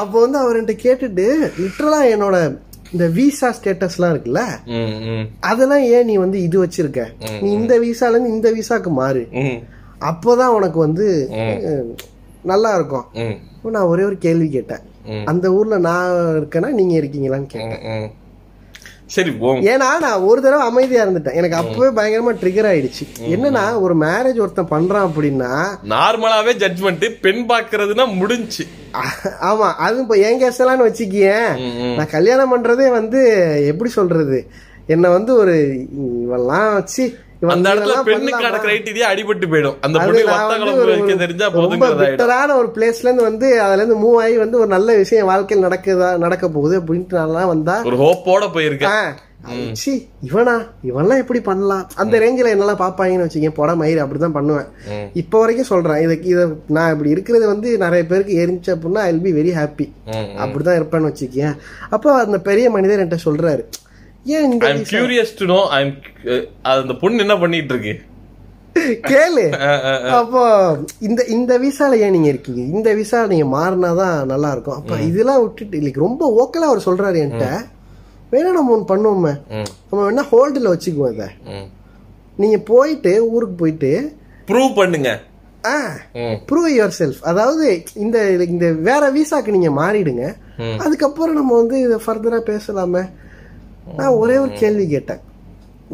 அப்போ வந்து அவர் என்கிட்ட கேட்டுட்டு லிட்டரலா என்னோட இந்த விசா ஸ்டேட்டஸ்லாம் இருக்குல்ல அதெல்லாம் ஏன் நீ வந்து இது வச்சிருக்க? நீ இந்த விசால இருந்து இந்த விசாக்கு மாறு. அப்போதான் உனக்கு வந்து நல்லா இருக்கும். நான் ஒரே ஒரு கேள்வி கேட்டேன். அந்த ஊர்ல நான் இருக்கேன்னா நீங்க இருக்கீங்களான்னு கேட்டேன். சரி ஏன்னா நான் ஒரு தடவை அமைதியா இருந்துட்டேன். எனக்கு அப்பவே பயங்கரமா ட்ரிகர் ஆயிடுச்சு. என்னன்னா ஒரு மேரேஜ் ஒருத்தன் பண்றான் அப்படின்னா நார்மலாவே ஜட்ஜ்மெண்ட் பெண் பாக்குறதுன்னா முடிஞ்சு. ஆமா அது இப்ப என் கேஸ் எல்லாம் வச்சுக்கியேன் நான் கல்யாணம் பண்றதே வந்து எப்படி சொல்றது? என்ன வந்து ஒரு இவெல்லாம் வச்சு அந்த இடத்துல பெண்ணுக்கான? கிரைட்டீரியா அடிபட்டு போயிடும். அந்த பொண்ணு வைக்க தெரிஞ்சா பிட்டரான ஒரு பிளேஸ்ல இருந்து வந்து அதுல இருந்து மூவ் ஆகி வந்து ஒரு நல்ல விஷயம் வாழ்க்கையில் நடக்குதா நடக்க போகுது அப்படின்ட்டு நான்லாம் வந்தா ஒரு ஹோப்போட போயிருக்கேன் இவனா? இவன்லாம் எப்படி பண்ணலாம்? அந்த ரேஞ்சில என்னெல்லாம் பாப்பாங்கன்னு வச்சுக்கேன். போட மயிர் அப்படிதான் பண்ணுவேன். இப்போ வரைக்கும் சொல்றேன். இதுக்கு இதை நான் இப்படி இருக்கிறது வந்து நிறைய பேருக்கு எரிஞ்சு அப்படின்னா ஐ பி வெரி ஹாப்பி அப்படிதான் இருப்பேன்னு வச்சுக்கேன். அப்போ அந்த பெரிய மனிதர் என்கிட்ட சொல்றாரு. ஏன் I am curious to know I am அந்த பொண்ணு என்ன பண்ணிட்டு இருக்கு கேளு அப்போ இந்த இந்த விசால ஏன் நீங்க இருக்கீங்க? இந்த விசா நீங்க மாறினாதான் நல்லா இருக்கும் அப்ப இதெல்லாம் விட்டுட்டு இல்லைக்கு ரொம்ப ஓக்கலா அவர் சொல்றாரு என்கிட்ட. வேணா நம்ம ஒன்று பண்ணுவோமே. நம்ம வேணா ஹோல்டில் வச்சுக்குவோம் இதை. நீங்க போயிட்டு ஊருக்கு போயிட்டு ப்ரூவ் பண்ணுங்க. ஆ ப்ரூவ் யுவர் செல்ஃப் அதாவது இந்த இந்த வேற விசாக்கு நீங்க மாறிடுங்க. அதுக்கப்புறம் நம்ம வந்து இதை ஃபர்தரா பேசலாமே. நான் ஒரே ஒரு கேள்வி கேட்டேன்.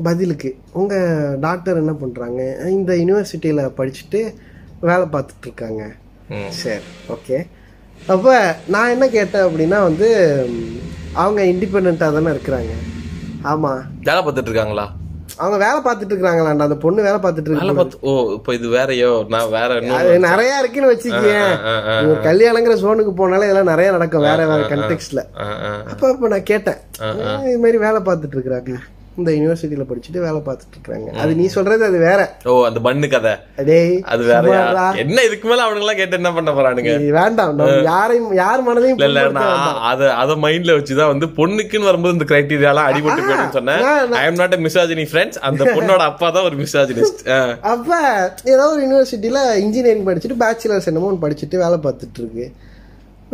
பதிலுக்கு. உங்க டாக்டர் என்ன பண்றாங்க? இந்த யூனிவர்சிட்டியில படிச்சுட்டு வேலை பார்த்துட்டு இருக்காங்க. ம். சரி ஓகே அப்ப நான் என்ன கேட்டேன் அப்படின்னா வந்து அவங்க இண்டிபெண்ட்டாக தானே இருக்கிறாங்க. ஆமா. வேலை பார்த்துட்டு இருக்காங்களா? அவங்க வேலை பார்த்துட்டு இருக்காங்களாண்டா அந்த பொண்ணு வேலை பார்த்துட்டு இருக்கு. ஓ இப்போ இது வேறயோ? நான் வேற நிறைய இருக்குன்னு வச்சுக்கேன் கல்யாணங்கிற ஜோனுக்கு போனாலே இதெல்லாம் நிறைய நடக்கும். வேற வேற கண்டெக்ட்ல. அப்ப அப்ப நான் கேட்டேன். இது மாதிரி வேலை பார்த்துட்டு இருக்கிறாங்க? இந்த யூனிவர்சிட்டியில படிச்சுட்டு வேலை பார்த்துட்டு இருக்காங்க அது நீ சொல்றது அது வேற. ஓ அந்த பண்ணு கதை. டேய் அது சும்மாடா. என்ன இதுக்கு மேல அவனுங்க எல்லாம் கேட்டு என்ன பண்ண போறானுங்க? வேண்டாம். யாரையும் யார் மனதையும் இல்ல அத அத மைண்ட்ல வச்சுதான் வந்து பொண்ணுக்குன்னு வரும்போது இந்த கிரைட்டீரியா எல்லாம் அடிபட்டு போயிடும்னு சொன்னேன். I am not a misogyny friends அந்த பொண்ணோட அப்பா தான் ஒரு மிசாஜினிஸ்ட் அப்ப ஏதோ ஒரு யூனிவர்சிட்டியில இன்ஜினியரிங் படிச்சுட்டு பேச்சுலர்ஸ் என்னமோ படிச்சுட்டு வேலை பார்த்துட்டு இருக்கு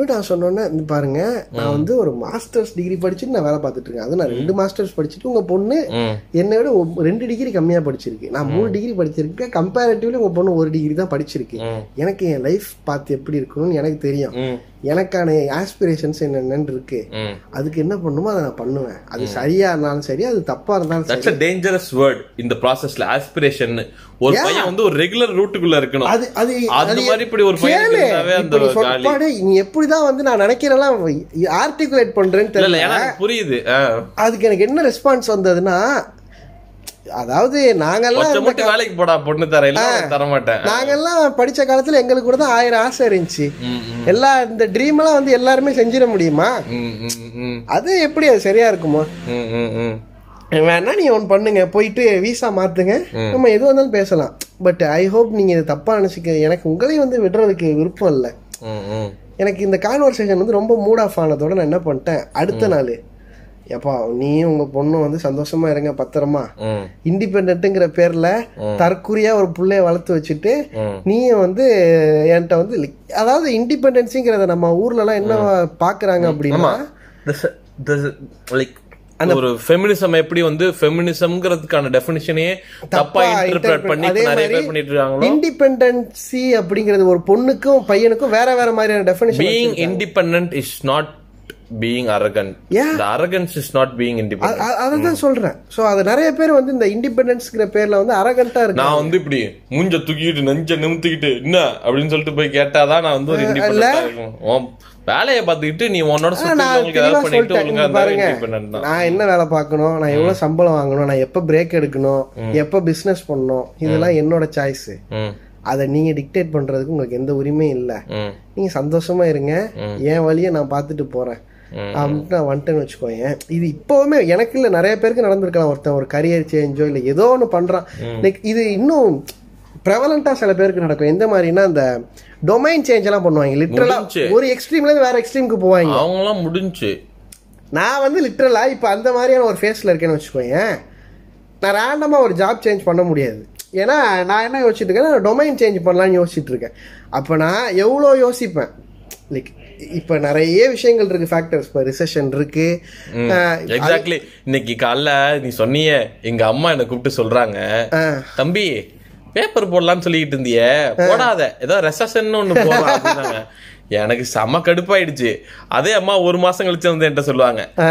நான் சொன்னோன்னே பாருங்க நான் வந்து ஒரு மாஸ்டர்ஸ் டிகிரி படிச்சுட்டு நான் வேலை பார்த்துட்டு இருக்கேன். அது நான் ரெண்டு மாஸ்டர்ஸ் படிச்சுட்டு உங்க பொண்ணு என்னை விட ரெண்டு டிகிரி கம்மியா படிச்சிருக்கு. நான் மூணு டிகிரி படிச்சிருக்கேன். கம்பேரிட்டிவ்லி உங்க பொண்ணு ஒரு டிகிரி தான் படிச்சிருக்கு. எனக்கு என் லைஃப் பார்த்து எப்படி இருக்கணும்னு எனக்கு தெரியும். எனக்கான ஆஸ்பிரேஷன்ஸ் என்னென்னு இருக்கு. அதுக்கு என்ன பண்ணுமோ அதை நான் பண்ணுவேன். அது சரியா இருந்தாலும் சரி அது தப்பா இருந்தாலும் சரி. டேஞ்சரஸ் வேர்ட் இந்த ப்ராசஸ்ல ஆஸ்பிரேஷன் ஒரு பையன் வந்து ஒரு ரெகுலர் ரூட்டுக்குள்ள இருக்கணும். அது அது அது மாதிரி இப்படி ஒரு பையன் நீ எப்படிதான் வந்து நான் நினைக்கிறேன்லாம் ஆர்டிகுலேட் பண்றேன்னு தெரியல. புரியுது. அதுக்கு எனக்கு என்ன ரெஸ்பான்ஸ் வந்ததுன்னா அதாவது நாங்கெல்லாம் வேலைக்கு போடா பொண்ணு தர தர மாட்டேன். நாங்கெல்லாம் படிச்ச காலத்துல எங்களுக்கு கூட தான் ஆயிரம் ஆசை இருந்துச்சு. எல்லா இந்த ட்ரீம் எல்லாம் வந்து எல்லாருமே செஞ்சிட முடியுமா? அது எப்படி அது சரியா இருக்குமோ. வேணா நீ ஒன்று பண்ணுங்க போயிட்டு விசா மாத்துங்க. நம்ம எது வந்தாலும் பேசலாம். பட் ஐ ஹோப் நீங்க இது தப்பா நினைச்சுக்க எனக்கு உங்களையும் வந்து விடுறதுக்கு விருப்பம் இல்லை. எனக்கு இந்த கான்வர்சேஷன் வந்து ரொம்ப மூட் ஆஃப் ஆனதோட நான் என்ன பண்ணிட்டேன் அடுத்த நாள். எப்பா நீயும் உங்க பொண்ணும் வந்து சந்தோஷமா இருங்க பத்திரமா. இண்டிபெண்ட்டுங்கிற பேர்ல தற்குறியா ஒரு புள்ளைய வளர்த்து வச்சுட்டு. நீயும் வந்து என்கிட்ட வந்து அதாவது இண்டிபெண்டன்ஸிங்கிறத நம்ம ஊர்ல எல்லாம் என்ன பாக்குறாங்க அப்படின்னா like ஒரு ஃபெமினிசம் எப்படி வந்து ஃபெமினிசம்ங்கிறதுக்கான டெஃபினிஷனே தப்பா இன்டர்பிரட் பண்ணி நிறைய பேர் பண்ணிட்டு இருக்காங்களோ இண்டிபெண்டன்சி அப்படிங்கிறது ஒரு பொண்ணுக்கும் பையனுக்கும் வேற வேற மாதிரியான definition being independent is not being arrogant the arrogance is not being independent அதை தான் சொல்றேன். சோ அது நிறைய பேர் வந்து இந்த இண்டிபெண்டன்ஸ்ங்கிற பேர்ல வந்து அரகண்டா இருக்கு நான் வந்து இப்படி மூஞ்ச தூக்கிட்டு நெஞ்ச நிமித்திக்கிட்டு என்ன அப்படின்னு சொல்லிட்டு போய் கேட்டாதான் நான் வந்து ஒரு இண்டிபெண்டன்டா வேலையை பார்த்துக்கிட்டு நீ உன்னோட பண்ணிட்டு பாருங்க. நான் என்ன வேலை பார்க்கணும்? நான் எவ்வளவு சம்பளம் வாங்கணும்? நான் எப்ப பிரேக் எடுக்கணும்? எப்ப பிசினஸ் பண்ணணும்? இதெல்லாம் என்னோட சாய்ஸ் அதை நீங்க டிக்டேட் பண்றதுக்கு உங்களுக்கு எந்த உரிமையும் இல்ல. நீங்க சந்தோஷமா இருங்க. என் வழியை நான் பார்த்துட்டு போறேன். அப்படின்ட்டு நான் வந்துட்டேன்னு வச்சுக்கோங்க இது இப்போவுமே எனக்கு இல்ல நிறைய பேருக்கு நடந்திருக்கலாம். ஒருத்தன் ஒரு கரியர் சேஞ்சோ இல்ல ஏதோ ஒன்று பண்றான். லைக் இது இன்னும் ப்ரெவலண்டா சில பேருக்கு நடக்கும். எந்த மாதிரினா அந்த டொமைன் சேஞ்ச் எல்லாம் பண்ணுவாங்க. முடிஞ்சுச்சு. ஒரு எக்ஸ்ட்ரீம்ல இருந்து வேற எக்ஸ்ட்ரீமுக்கு போவாங்க. அவங்களாம் முடிஞ்சு. நான் வந்து லிட்டரலா இப்போ அந்த மாதிரியான ஒரு ஃபேஸில் இருக்கேன்னு வச்சுக்கோங்க நான் ரேண்டமாக ஒரு ஜாப் சேஞ்ச் பண்ண முடியாது. ஏன்னா நான் என்ன யோசிச்சுட்டு இருக்கேன் டொமைன் சேஞ்ச் பண்ணலாம்னு யோசிச்சுட்டு இருக்கேன். அப்போ நான் எவ்வளோ யோசிப்பேன்? லைக் இப்போ நிறைய விஷயங்கள் இருக்கு ஃபேக்டர்ஸ் இப்போ ரிசெஷன் இருக்கு. எக்ஸாக்ட்லி இன்னைக்கு காலைல நீ சொன்னியே எங்க அம்மா என்ன கூப்பிட்டு சொல்றாங்க தம்பி பேப்பர் போடலாம்னு சொல்லிட்டு இருந்தியே போடாத. ஏதோ ரெசன் ஒண்ணு போடலாம் எனக்கு செம கடுப்பாயிடுச்சு. அதே அம்மா ஒரு மாசம் கழிச்சு வந்து என்கிட்ட சொல்லுவாங்க "ஆ,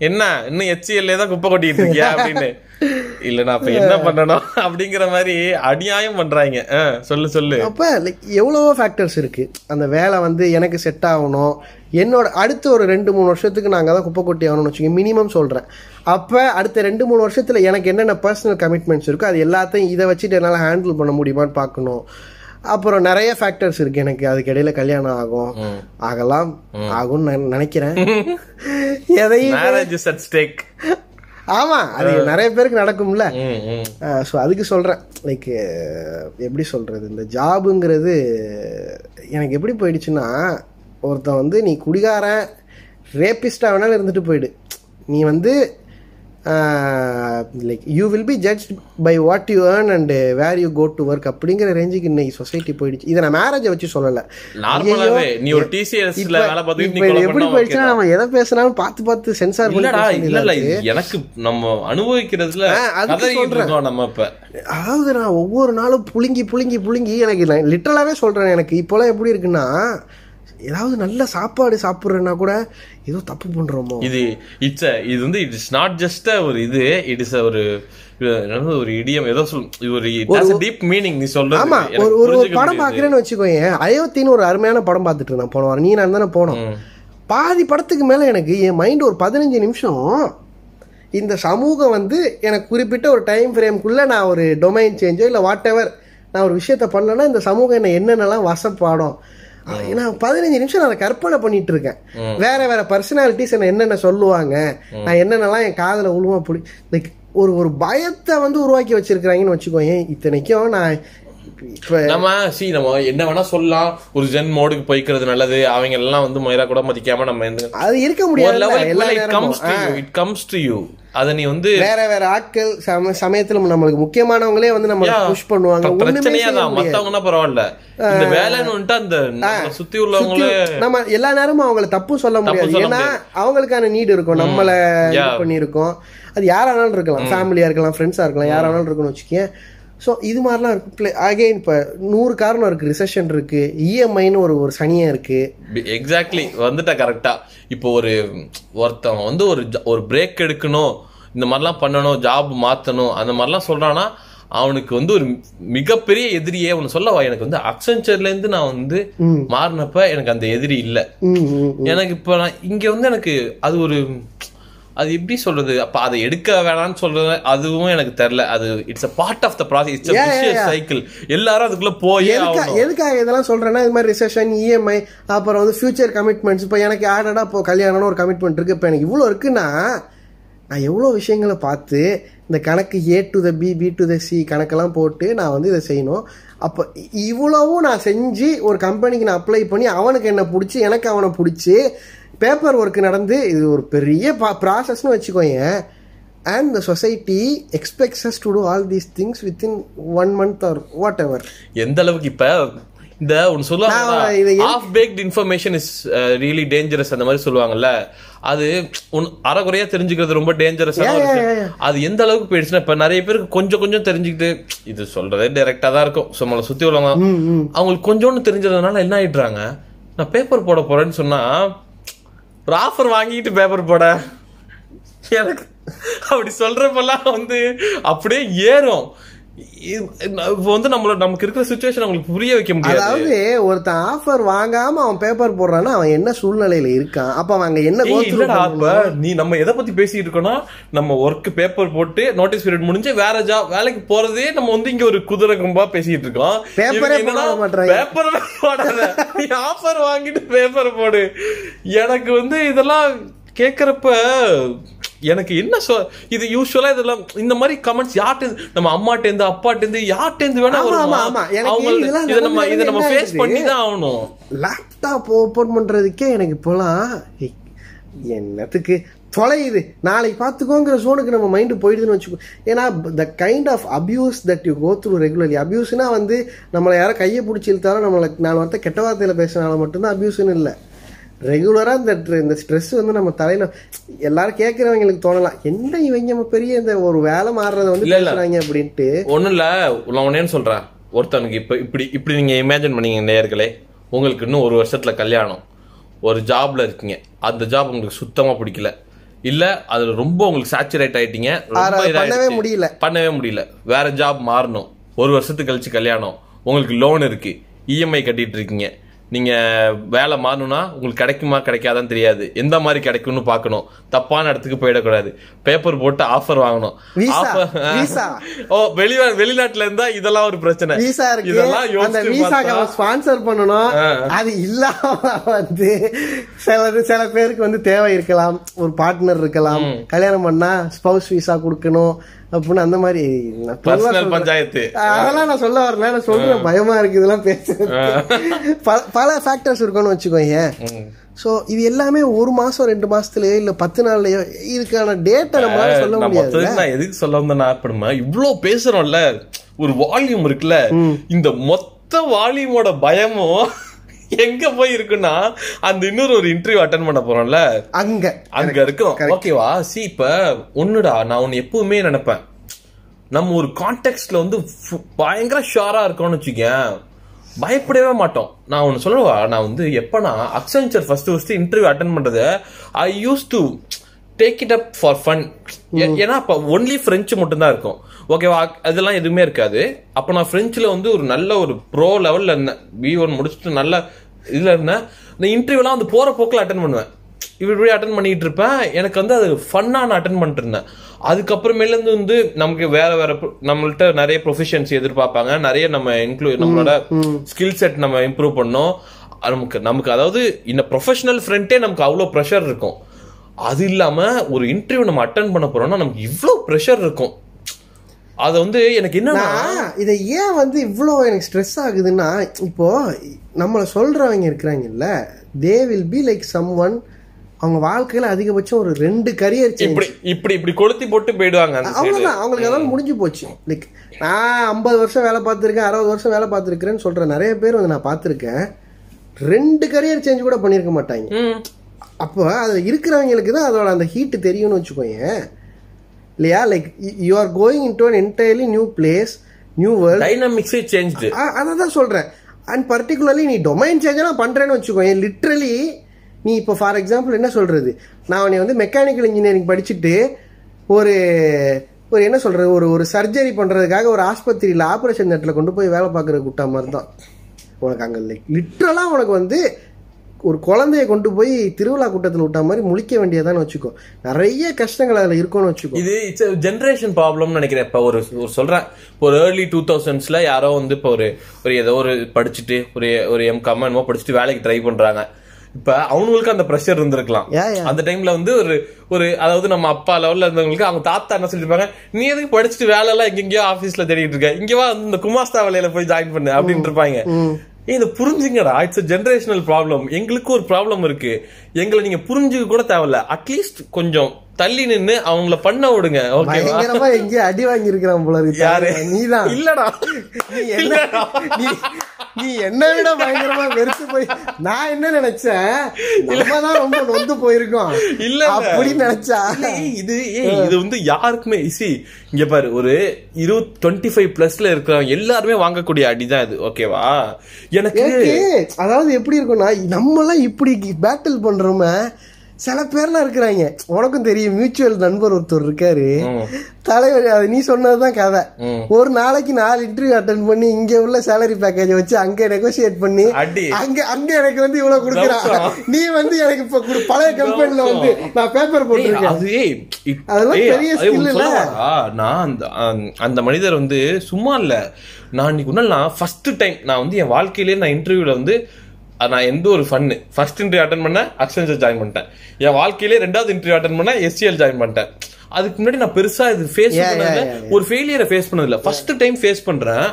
என்ன? இன்னும் எச்சிஎல்லே தான் குப்பை கொட்டிட்டு இருக்கியா? அப்படின்னு. இல்ல நான் இப்ப என்ன பண்ணணும் அப்படிங்கிற மாதிரி அநியாயம் பண்றாங்க. சொல்லு சொல்லு. அப்போ லைக் எவ்வளவோ ஃபேக்டர்ஸ் இருக்கு. அந்த வேலை வந்து எனக்கு செட் ஆகணும். என்னோட அடுத்த ஒரு ரெண்டு மூணு வருஷத்துக்கு நாங்கள் தான் குப்பை கொட்டி ஆகணும்னு வச்சுக்கோங்க. மினிமம் சொல்கிறேன் அப்போ அடுத்த ரெண்டு மூணு வருஷத்தில் எனக்கு என்னென்ன பர்சனல் கமிட்மெண்ட்ஸ் இருக்கோ அது எல்லாத்தையும் இதை வச்சுட்டு என்னால் ஹேண்டில் பண்ண முடியுமான்னு பார்க்கணும். அப்புறம் நிறைய ஃபேக்டர்ஸ் இருக்கு. எனக்கு அதுக்கு இடையில கல்யாணம் ஆகும். ஆகலாம். ஆகும்னு நான் நினைக்கிறேன். எதையும் மேரேஜ் இஸ் அட் ஸ்டேக் ஆமா அது நிறைய பேருக்கு நடக்கும்ல. ஸோ அதுக்கு சொல்கிறேன் லைக் எப்படி சொல்கிறது இந்த ஜாபுங்கிறது எனக்கு எப்படி போயிடுச்சுன்னா ஒருத்தன் வந்து நீ குடிகாரன் ரேப்பிஸ்டாக வேணாலும் இருந்துட்டு போயிடு. நீ வந்து like you will be judge by what you earn and where you go to work அப்படிங்கிற ரேஞ்சுக்கு இன்னைக்கு சொசைட்டி போயிடுச்சு. இதை நான் மேரேஜை வச்சு சொல்லலை. நீ ஒரு டிசிஎஸ்ல வேலை எப்படி போயிடுச்சுன்னா நம்ம எதை பேசினாலும் பார்த்து பார்த்து சென்சார் பண்ணி எனக்கு நம்ம அனுபவிக்கிறதுல நம்ம இப்ப. அதாவது நான் ஒவ்வொரு நாளும் புழுங்கி புழுங்கி புழுங்கி எனக்கு நான் லிட்டரலாகவே சொல்கிறேன் எனக்கு. இப்போலாம் எப்படி இருக்குன்னா ஏதாவது நல்ல சாப்பாடு சாப்பிட்றேன்னா கூட ஏதோ தப்பு பண்ணுறோமோ இது இட்ஸ் இது வந்து இட் இஸ் நாட் ஜஸ்ட் ஒரு இது இட் இஸ் ஒரு ஒரு இடியம் ஏதோ சொல் இது ஒரு டீப் மீனிங் நீ சொல்றது. ஆமா ஒரு ஒரு படம். பார்க்குறேன்னு வச்சுக்கோயேன் அயோத்தின்னு ஒரு அருமையான படம் பார்த்துட்டு இருந்தேன் போன வாரம் நீ நான் தானே போனோம். பாதி படத்துக்கு மேலே எனக்கு என் மைண்ட் ஒரு பதினஞ்சு நிமிஷம் இந்த சமூகம் வந்து எனக்கு குறிப்பிட்ட ஒரு டைம் ஃப்ரேம்குள்ளே நான் ஒரு டொமைன் சேஞ்சோ இல்லை வாட் எவர் நான் ஒரு விஷயத்த பண்ணலன்னா இந்த சமூகம் என்ன என்னென்னலாம் வசப்பாடும் ஏன்னா பதினஞ்சு நிமிஷம் நான் கற்பனை பண்ணிட்டு இருக்கேன் வேற வேற பர்சனாலிட்டிஸ் என்ன என்னென்ன சொல்லுவாங்க. நான் என்னென்னலாம் என் காதில் உழுவா பிடி லைக் ஒரு ஒரு பயத்தை வந்து உருவாக்கி வச்சிருக்கிறாங்கன்னு வச்சுக்கோங்க இத்தனைக்கும் நான் நம்ம சி நம்ம என்ன வேணா சொல்லலாம். ஒரு ஜென் மோடுக்கு போய்க்கிறது நல்லது. அவங்க எல்லாம் வந்து மயிரா கூட மதிக்காம நம்ம அது இருக்க முடியாது இட் கம்ஸ் டு யூ அத நீ வந்து வேற வேற ஆட்கள் சம சமயத்துல நம்மளுக்கு முக்கியமானவங்களே வந்து நம்ம புஷ் பண்ணுவாங்க. பிரச்சனையே தான். மத்தவங்கன்னா பரவாயில்ல. இந்த வேலைன்னு வந்துட்டு அந்த சுத்தி உள்ளவங்களே நம்ம எல்லா நேரமும் அவங்கள தப்பு சொல்ல முடியாது. ஏன்னா அவங்களுக்கான நீடு இருக்கும். நம்மள. பண்ணியிருக்கோம். அது யாரானாலும் இருக்கலாம். ஃபேமிலியா இருக்கலாம் ஃப்ரெண்ட்ஸா இருக்கலாம். யாரானாலும் இருக்கும்னு வச்சுக்கேன் ஸோ இது மாதிரிலாம் இருக்கு. ப்ளே அகைன் இப்போ நூறு காரணம் இருக்கு ரிசெஷன் இருக்கு இஎம்ஐன்னு ஒரு ஒரு சனியா இருக்கு. எக்ஸாக்ட்லி வந்துட்டா கரெக்டா இப்போ ஒரு ஒருத்தவங்க வந்து ஒரு ஒரு பிரேக் எடுக்கணும் இந்த மாதிரிலாம் பண்ணணும் ஜாப் மாத்தணும் அந்த மாதிரிலாம் சொல்றானா அவனுக்கு வந்து ஒரு மிகப்பெரிய எதிரியே ஒன்று சொல்லவா எனக்கு வந்து அக்சென்ச்சர்ல இருந்து நான் வந்து மாறினப்ப எனக்கு அந்த எதிரி இல்ல. எனக்கு இப்போ நான் இங்க வந்து எனக்கு அது ஒரு அது எப்படி சொல்றது? அப்ப அதை எடுக்க வேணாம்னு சொல்றது அதுவும் எனக்கு தெரியல. அது it's a part of the process it's. Cycle எல்லாரும் அதுக்குள்ள போயே எதுக்காக இதெல்லாம் சொல்றேன்னா இது மாதிரி ரிசெஷன் இஎம்ஐ அப்புறம் வந்து ஃபியூச்சர் கமிட்மெண்ட்ஸ் இப்போ எனக்கு ஆடடா இப்போ கல்யாணம்னு ஒரு கமிட்மெண்ட் இருக்கு. இப்போ எனக்கு இவ்வளோ இருக்குன்னா நான் எவ்வளோ விஷயங்களை பார்த்து இந்த கணக்கு A to the B B to the C கணக்கெல்லாம் போட்டு நான் வந்து இதை செய்யணும். அப்போ இவ்வளவும் நான் செஞ்சு ஒரு கம்பெனிக்கு நான் அப்ளை பண்ணி அவனுக்கு என்ன பிடிச்சி எனக்கு அவனை பிடிச்சி பேப்பர் ஒர்க் நடந்து இது ஒரு பெரிய ப்ராசஸ்னு வச்சுக்கோங்க and the society expects to do all these things within one month or whatever எந்த அளவுக்கு இப்ப இந்த ஒன்னு சொல்லுவாங்க half baked information is really dangerous அந்த மாதிரி சொல்லுவாங்கல்ல. அது உன் அறகுறையா தெரிஞ்சுக்கிறது ரொம்ப yeah. அது எந்த அளவுக்கு போயிடுச்சுன்னா இப்ப நிறைய பேருக்கு கொஞ்சம் கொஞ்சம் தெரிஞ்சுக்கிட்டு இது சொல்றதே டைரக்டா தான் இருக்கும். நம்மளை சுத்தி உள்ளவங்க. அவங்களுக்கு கொஞ்சோண்டு தெரிஞ்சதுனால என்ன ஆயிடுறாங்க? நான் பேப்பர் போட போறேன்னு சொன்னா ஒரு ஆஃபர் வாங்கிட்டு பேப்பர் போட. எனக்கு அப்படி சொல்றப்பெல்லாம் வந்து அப்படியே ஏறும். வந்து நம்மள நமக்கு இருக்கிற சுச்சுவேஷன் அவங்களுக்கு புரிய வைக்க முடியாது. அதாவது ஒருத்தன் ஆஃபர் வாங்காம அவன் பேப்பர் போடுறான்னா அவன் என்ன சூழ்நிலையில இருக்கான்? அப்ப அவன் அங்க என்ன இல்லடா? அப்ப நீ நம்ம எதை பத்தி பேசிட்டு இருக்கோம்னா நம்ம ஒர்க் பேப்பர் போட்டு நோட்டீஸ் பீரியட் முடிஞ்சு வேற ஜாப் வேலைக்கு போறதே நம்ம வந்து இங்க ஒரு குதிரை கும்பா பேசிட்டு இருக்கோம் பேப்பரே போட மாட்றாங்க. பேப்பர் போடாத நீ ஆஃபர் வாங்கிட்டு பேப்பர் போடு. எனக்கு வந்து இதெல்லாம் கேக்குறப்ப எனக்கு என்ன சொ இது யூஸ்வலா இதெல்லாம் இந்த மாதிரி கமெண்ட்ஸ் யார்கிட்ட நம்ம அம்மாட்ட இருந்து அப்பாட்ட இருந்து யார்கிட்ட இருந்து வேணா அவங்க இதை நம்ம இதை நம்ம ஃபேஸ்? பண்ணி தான் ஆகணும். லேப்டாப் ஓபன் பண்றதுக்கே எனக்கு இப்போலாம் என்னத்துக்கு? தொலையுது நாளைக்கு பார்த்துக்கோங்கிற ஜோனுக்கு நம்ம மைண்டு போயிடுதுன்னு வச்சுக்கோ. ஏன்னா the kind of abuse that you go through regularly அபியூஸ்னா வந்து நம்மளை யாரோ கையை பிடிச்சி இழுத்தாலும் நம்மளை நாலு வார்த்தை கெட்ட வார்த்தையில பேசினால மட்டும்தான் அபியூஸ்னு இல்லை. ரெகுலரா இந்த இந்த ஸ்ட்ரெஸ் வந்து நம்ம தலையில எல்லாரும் கேட்கறவங்களுக்கு தோணலாம். என்ன இவங்க நம்ம பெரிய இந்த ஒரு வேலை மாறுறத வந்து. பேசுறாங்க? அப்படின்ட்டு. ஒண்ணும் இல்ல. நான் ஒன்னேன்னு ஒருத்தனுக்கு இப்ப இப்படி இப்படி நீங்க இமேஜின் பண்ணீங்க நேயர்களே. உங்களுக்கு இன்னும் ஒரு வருஷத்துல கல்யாணம். ஒரு ஜாப்ல இருக்கீங்க. அந்த ஜாப் உங்களுக்கு சுத்தமா பிடிக்கல. இல்ல அதுல ரொம்ப உங்களுக்கு சேச்சுரேட் ஆயிட்டீங்க. பண்ணவே முடியல. பண்ணவே முடியல. வேற ஜாப் மாறணும். ஒரு வருஷத்துக்கு கழிச்சு கல்யாணம். உங்களுக்கு லோன் இருக்கு. இஎம்ஐ கட்டிட்டு இருக்கீங்க. நீங்க வேலை மாறணும்னா உங்களுக்கு கிடைக்குமா கிடைக்காதான்னு தெரியாது. எந்த மாதிரி கிடைக்கும்னு பார்க்கணும். தப்பான இடத்துக்கு போயிடக்கூடாது. பேப்பர் போட்டு ஆஃபர் வாங்கணும். ஓ வெளி வெளிநாட்டுல இருந்தா இதெல்லாம் ஒரு பிரச்சனை. இதெல்லாம் அந்த விசாக்கு ஸ்பான்சர் பண்ணணும். அது இல்லாம வந்து சில சில பேருக்கு வந்து தேவை இருக்கலாம். ஒரு பார்ட்னர் இருக்கலாம். கல்யாணம் பண்ணா ஸ்பௌஸ் விசா கொடுக்கணும். அப்படின்னு அந்த மாதிரி. பஞ்சாயத்து. அதெல்லாம் நான் சொல்ல வரல. நான் சொல்றேன் பயமா இருக்கு இதெல்லாம் பேசுறது. பல- ஃபேக்டர்ஸ் இருக்கும்னு வச்சுக்கோங்க சோ இது எல்லாமே ஒரு மாசம் ரெண்டு மாசத்துலயோ இல்ல பத்து நாள்லயோ இதுக்கான டேட்டை நம்மளால சொல்ல முடியாது நான் எதுக்கு சொல்ல வந்தேன்னா அப்படிமா இவ்ளோ பேசுறோம்ல ஒரு வால்யூம் இருக்குல்ல இந்த மொத்த வால்யூமோட பயமும் எங்க போய் இருக்குன்னா அந்த இன்னொரு ஒரு இன்டர்வியூ அட்டன் பண்ண போறோம்ல? அங்க. அங்க இருக்கிறோம் ஓகேவா சி இப்ப ஒண்ணுடா நான் ஒன்னு எப்பவுமே நினைப்பேன். நம்ம ஒரு கான்டெக்ட்ல வந்து பயங்கர ஷாரா இருக்கோம்னு வச்சுக்கேன். பயப்படவே மாட்டோம். நான் ஒன்னு சொல்லவா? நான் வந்து எப்பனா Accenture first first interview attend பண்றது I use to take it up for fun ஏன்னா அப்ப ஒன்லி பிரெஞ்சு மட்டும் தான் இருக்கும் ஓகேவா அதெல்லாம் எதுவுமே இருக்காது. அப்ப நான் பிரெஞ்சுல வந்து ஒரு நல்ல ஒரு ப்ரோ லெவல்ல இருந்தேன். பி ஒன் முடிச்சுட்டு நல்ல இதுல இருந்தேன். இந்த இன்டர்வியூலாம் வந்து போற போக்கில் அட்டன் பண்ணுவேன். இப்படி இப்படி அட்டன் பண்ணிட்டு இருப்பேன். எனக்கு வந்து அது ஃபன்னா நான் அட்டன் பண்ணிட்டு இருந்தேன். அதுக்கப்புறமேல இருந்து வந்து நமக்கு வேற வேற நம்மள்ட்ட நிறைய ப்ரொஃபஷன்ஸ் எதிர்பார்ப்பாங்க. நிறைய நம்ம இன்க்ளூ நம்மளோட ஸ்கில் செட் நம்ம இம்ப்ரூவ் பண்ணோம். நமக்கு நமக்கு அதாவது இந்த ப்ரொஃபஷனல் ஃப்ரெண்டே நமக்கு அவ்வளோ ப்ரெஷர் இருக்கும். அது இல்லாம ஒரு இன்டர்வியூ நம்ம அட்டன் பண்ண போறோம்னா நமக்கு இவ்வளோ ப்ரெஷர் இருக்கும். அது வந்து எனக்கு என்னன்னா இதை ஏன் வந்து இவ்வளோ எனக்கு ஸ்ட்ரெஸ் ஆகுதுன்னா இப்போ நம்மளை சொல்றவங்க இருக்கிறாங்கல்ல they will be like someone அவங்க வாழ்க்கையில அதிகபட்சம் ஒரு ரெண்டு கரியர் சேஞ்ச் இப்படி இப்படி இப்படி கொளுத்தி போட்டு போயிடுவாங்க. அவ்வளவுதான். அவங்களுக்கு அதெல்லாம் முடிஞ்சு போச்சு. லைக் நான் ஐம்பது வருஷம் வேலை பார்த்துருக்கேன் அறுபது வருஷம் வேலை பார்த்துருக்கிறேன்னு சொல்ற நிறைய பேர் வந்து நான் பார்த்துருக்கேன் ரெண்டு கரியர் சேஞ்ச் கூட பண்ணியிருக்க மாட்டாங்க. அப்போ அதில் இருக்கிறவங்களுக்கு தான் அதோட அந்த ஹீட் தெரியும்னு வச்சுக்கோங்க இல்லையா? Like you are going into an entirely new place new world டைனமிக்ஸே change அதை தான் சொல்றேன். அண்ட் பர்டிகுலர்லி நீ டொமைன் சேஞ்செல்லாம் பண்றேன்னு வச்சுக்கோ லிட்ரலி நீ இப்போ ஃபார் எக்ஸாம்பிள் என்ன சொல்றது? நான் உன்னை வந்து மெக்கானிக்கல் இன்ஜினியரிங் படிச்சுட்டு ஒரு ஒரு என்ன சொல்றது? ஒரு ஒரு சர்ஜரி பண்றதுக்காக ஒரு ஆஸ்பத்திரியில் ஆப்ரேஷன் தேட்டரில் கொண்டு போய் வேலை பார்க்குற குட்டா மாதிரி தான் உனக்கு அங்கே லிட்ரலாக உனக்கு வந்து ஒரு குழந்தைய கொண்டு போய் திருவிழா கூட்டத்தில் விட்டா மாதிரி முழிக்க வேண்டியதான்னு வச்சுக்கோ. நிறைய கஷ்டங்கள் அதில் இருக்கும்னு வச்சுக்கோ. இது இட்ஸ் ஜென்ரேஷன் ப்ராப்ளம்னு நினைக்கிறேன். இப்போ ஒரு ஒரு சொல்றேன். ஒரு ஏர்லி டூ தௌசண்ட்ஸ்ல யாரோ வந்து இப்போ ஒரு ஒரு ஏதோ ஒரு படிச்சுட்டு ஒரு ஒரு எம் கம்மன்மோ படிச்சுட்டு வேலைக்கு ட்ரை பண்றாங்க. இப்ப அவங்களுக்கு அந்த ப்ரெஷர் இருந்திருக்கலாம். அந்த டைம்ல வந்து ஒரு ஒரு அதாவது நம்ம அப்பா லெவல்ல இருந்தவங்களுக்கு அவங்க தாத்தா என்ன சொல்லிருப்பாங்க? நீ எதுக்கு படிச்சுட்டு வேலை எல்லாம் எங்கெங்கயோ ஆபீஸ்ல தேடிட்டு இருக்க? இங்க வா வந்து இந்த குமாஸ்தா வேலையில போய் ஜாயின் பண்ணு. அப்படின்னு இருப்பாங்க. இதை புரிஞ்சுங்கடா. இட்ஸ் ஜெனரேஷனல் ப்ராப்ளம் எங்களுக்கு ஒரு ப்ராப்ளம் இருக்கு. எங்களை நீங்க புரிஞ்சுக்க கூட தேவையில்ல. அட்லீஸ்ட் கொஞ்சம் தள்ளி நின்னு அவங்கள பண்ண விடுங்க. ஓகேவா எங்கேயோ அடி வாங்கி இருக்கிறான் போல இருக்கு. யாரு? நீதான். இல்லடா. நீ என்ன விட பயங்கரமா வெறுத்து போய் நான் என்ன நினைச்சேன்? நம்ம தான் ரொம்ப நொந்து போயிருக்கோம். இல்ல அப்படின்னு நினைச்சா? இது இது வந்து யாருக்குமே சி இங்க பாரு ஒரு இருபது டுவெண்ட்டி ஃபைவ் பிளஸ்ல இருக்கிறவங்க எல்லாருமே வாங்கக்கூடிய அடிதான் இது. ஓகேவா எனக்கு எனக்கு அதாவது எப்படி இருக்கும்னா நம்ம எல்லாம் இப்படி பேட்டில் பண்றோமே சில பேர்லாம் இருக்கிறாங்க உனக்கும் தெரியும் மியூச்சுவல் நண்பர் ஒருத்தர் இருக்காரு. தலைவர் அது நீ சொன்னதுதான் கதை. ஒரு நாளைக்கு நாலு இன்டர்வியூ அட்டன் பண்ணி இங்க உள்ள சேலரி பேக்கேஜ் வச்சு அங்க நெகோசியேட் பண்ணி. அங்க அங்க எனக்கு வந்து இவ்வளவு கொடுக்குறான். நீ வந்து எனக்கு இப்ப பழைய கம்பெனில வந்து நான் பேப்பர் போட்டிருக்கேன் அதெல்லாம் பெரிய உனக்கு இல்ல? நான் அந்த அந்த- மனிதர் வந்து சும்மா இல்ல நான் இன்னைக்கு நான் ஃபர்ஸ்ட் டைம் நான் வந்து என் வாழ்க்கையிலேயே நான் இன்டர்வியூல வந்து நான் எந்த ஒரு ஃபன்னு ஃபர்ஸ்ட் இன்டர்வியூ அட்டன் பண்ண அக்சென்சர் ஜாயின் பண்ணிட்டேன். என் வாழ்க்கையிலே ரெண்டாவது இன்டர்வியூ அட்டன் பண்ண எஸ்சிஎல் ஜாயின் பண்ணிட்டேன். அதுக்கு முன்னாடி நான் பெருசா இது ஃபேஸ் பண்ணதில்ல ஒரு ஃபெயிலியரை ஃபேஸ் பண்ணதில்ல. ஃபர்ஸ்ட் டைம் ஃபேஸ் பண்றேன்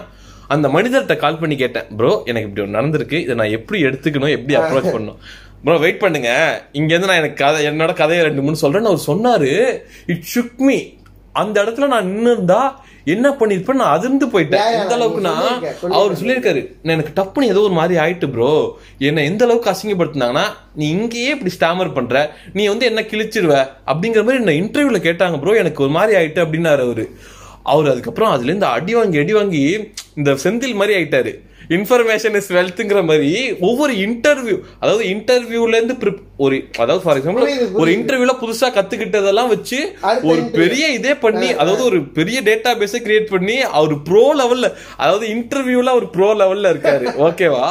அந்த மனிதர்கிட்ட கால் பண்ணி கேட்டேன் ப்ரோ எனக்கு இப்படி ஒன்று நடந்திருக்கு. இதை நான் எப்படி எடுத்துக்கணும்? எப்படி அப்ரோச் பண்ணணும்? ப்ரோ வெயிட் பண்ணுங்க. இங்க இருந்து நான் எனக்கு கதை என்னோட கதையை ரெண்டு மூணு சொல்றேன்னு அவர் சொன்னாரு. இட் ஷுக் மீ அந்த இடத்துல நான் நின்னு இருந்தா என்ன பண்ணிருப்பேன் நான் அதிர்ந்து போயிட்டேன். எந்த அளவுக்கு நீ நான் சொல்லியிருக்க, அவர் சொல்லியிருக்காரு நான் எனக்கு டப்புன்னு ஏதோ ஒரு மாதிரி ஆயிட்டு ப்ரோ என்ன எந்த அளவுக்கு அசிங்கப்படுத்தினாங்கன்னா நீ இங்கேயே இப்படி ஸ்டாமர் பண்ற. நீ வந்து என்ன கிழிச்சிருவ? அப்படிங்கிற மாதிரி என்ன இன்டர்வியூல கேட்டாங்க ப்ரோ எனக்கு ஒரு மாதிரி ஆயிட்டு அப்படின்னாரு அவரு. அவர் அதுக்கப்புறம் அதுல இருந்து அடி வாங்கி அடி வாங்கி இந்த செந்தில் மாதிரி ஆயிட்டாரு. இன்ஃபர்மேஷன் இஸ் வெல்த்ங்கிற மாதிரி ஒவ்வொரு இன்டர்வியூ அதாவது இன்டர்வியூல இருந்து prep- ஒரு அதாவது ஃபார் எக்ஸாம்பிள். ஒரு இன்டர்வியூல புதுசா கத்துக்கிட்டதெல்லாம் வச்சு ஒரு. பெரிய இதே பண்ணி அதாவது ஒரு பெரிய டேட்டா பேஸை கிரியேட் பண்ணி அவர் ப்ரோ லெவல்ல அதாவது இன்டர்வியூல ஒரு ப்ரோ லெவல்ல இருக்காரு. ஓகேவா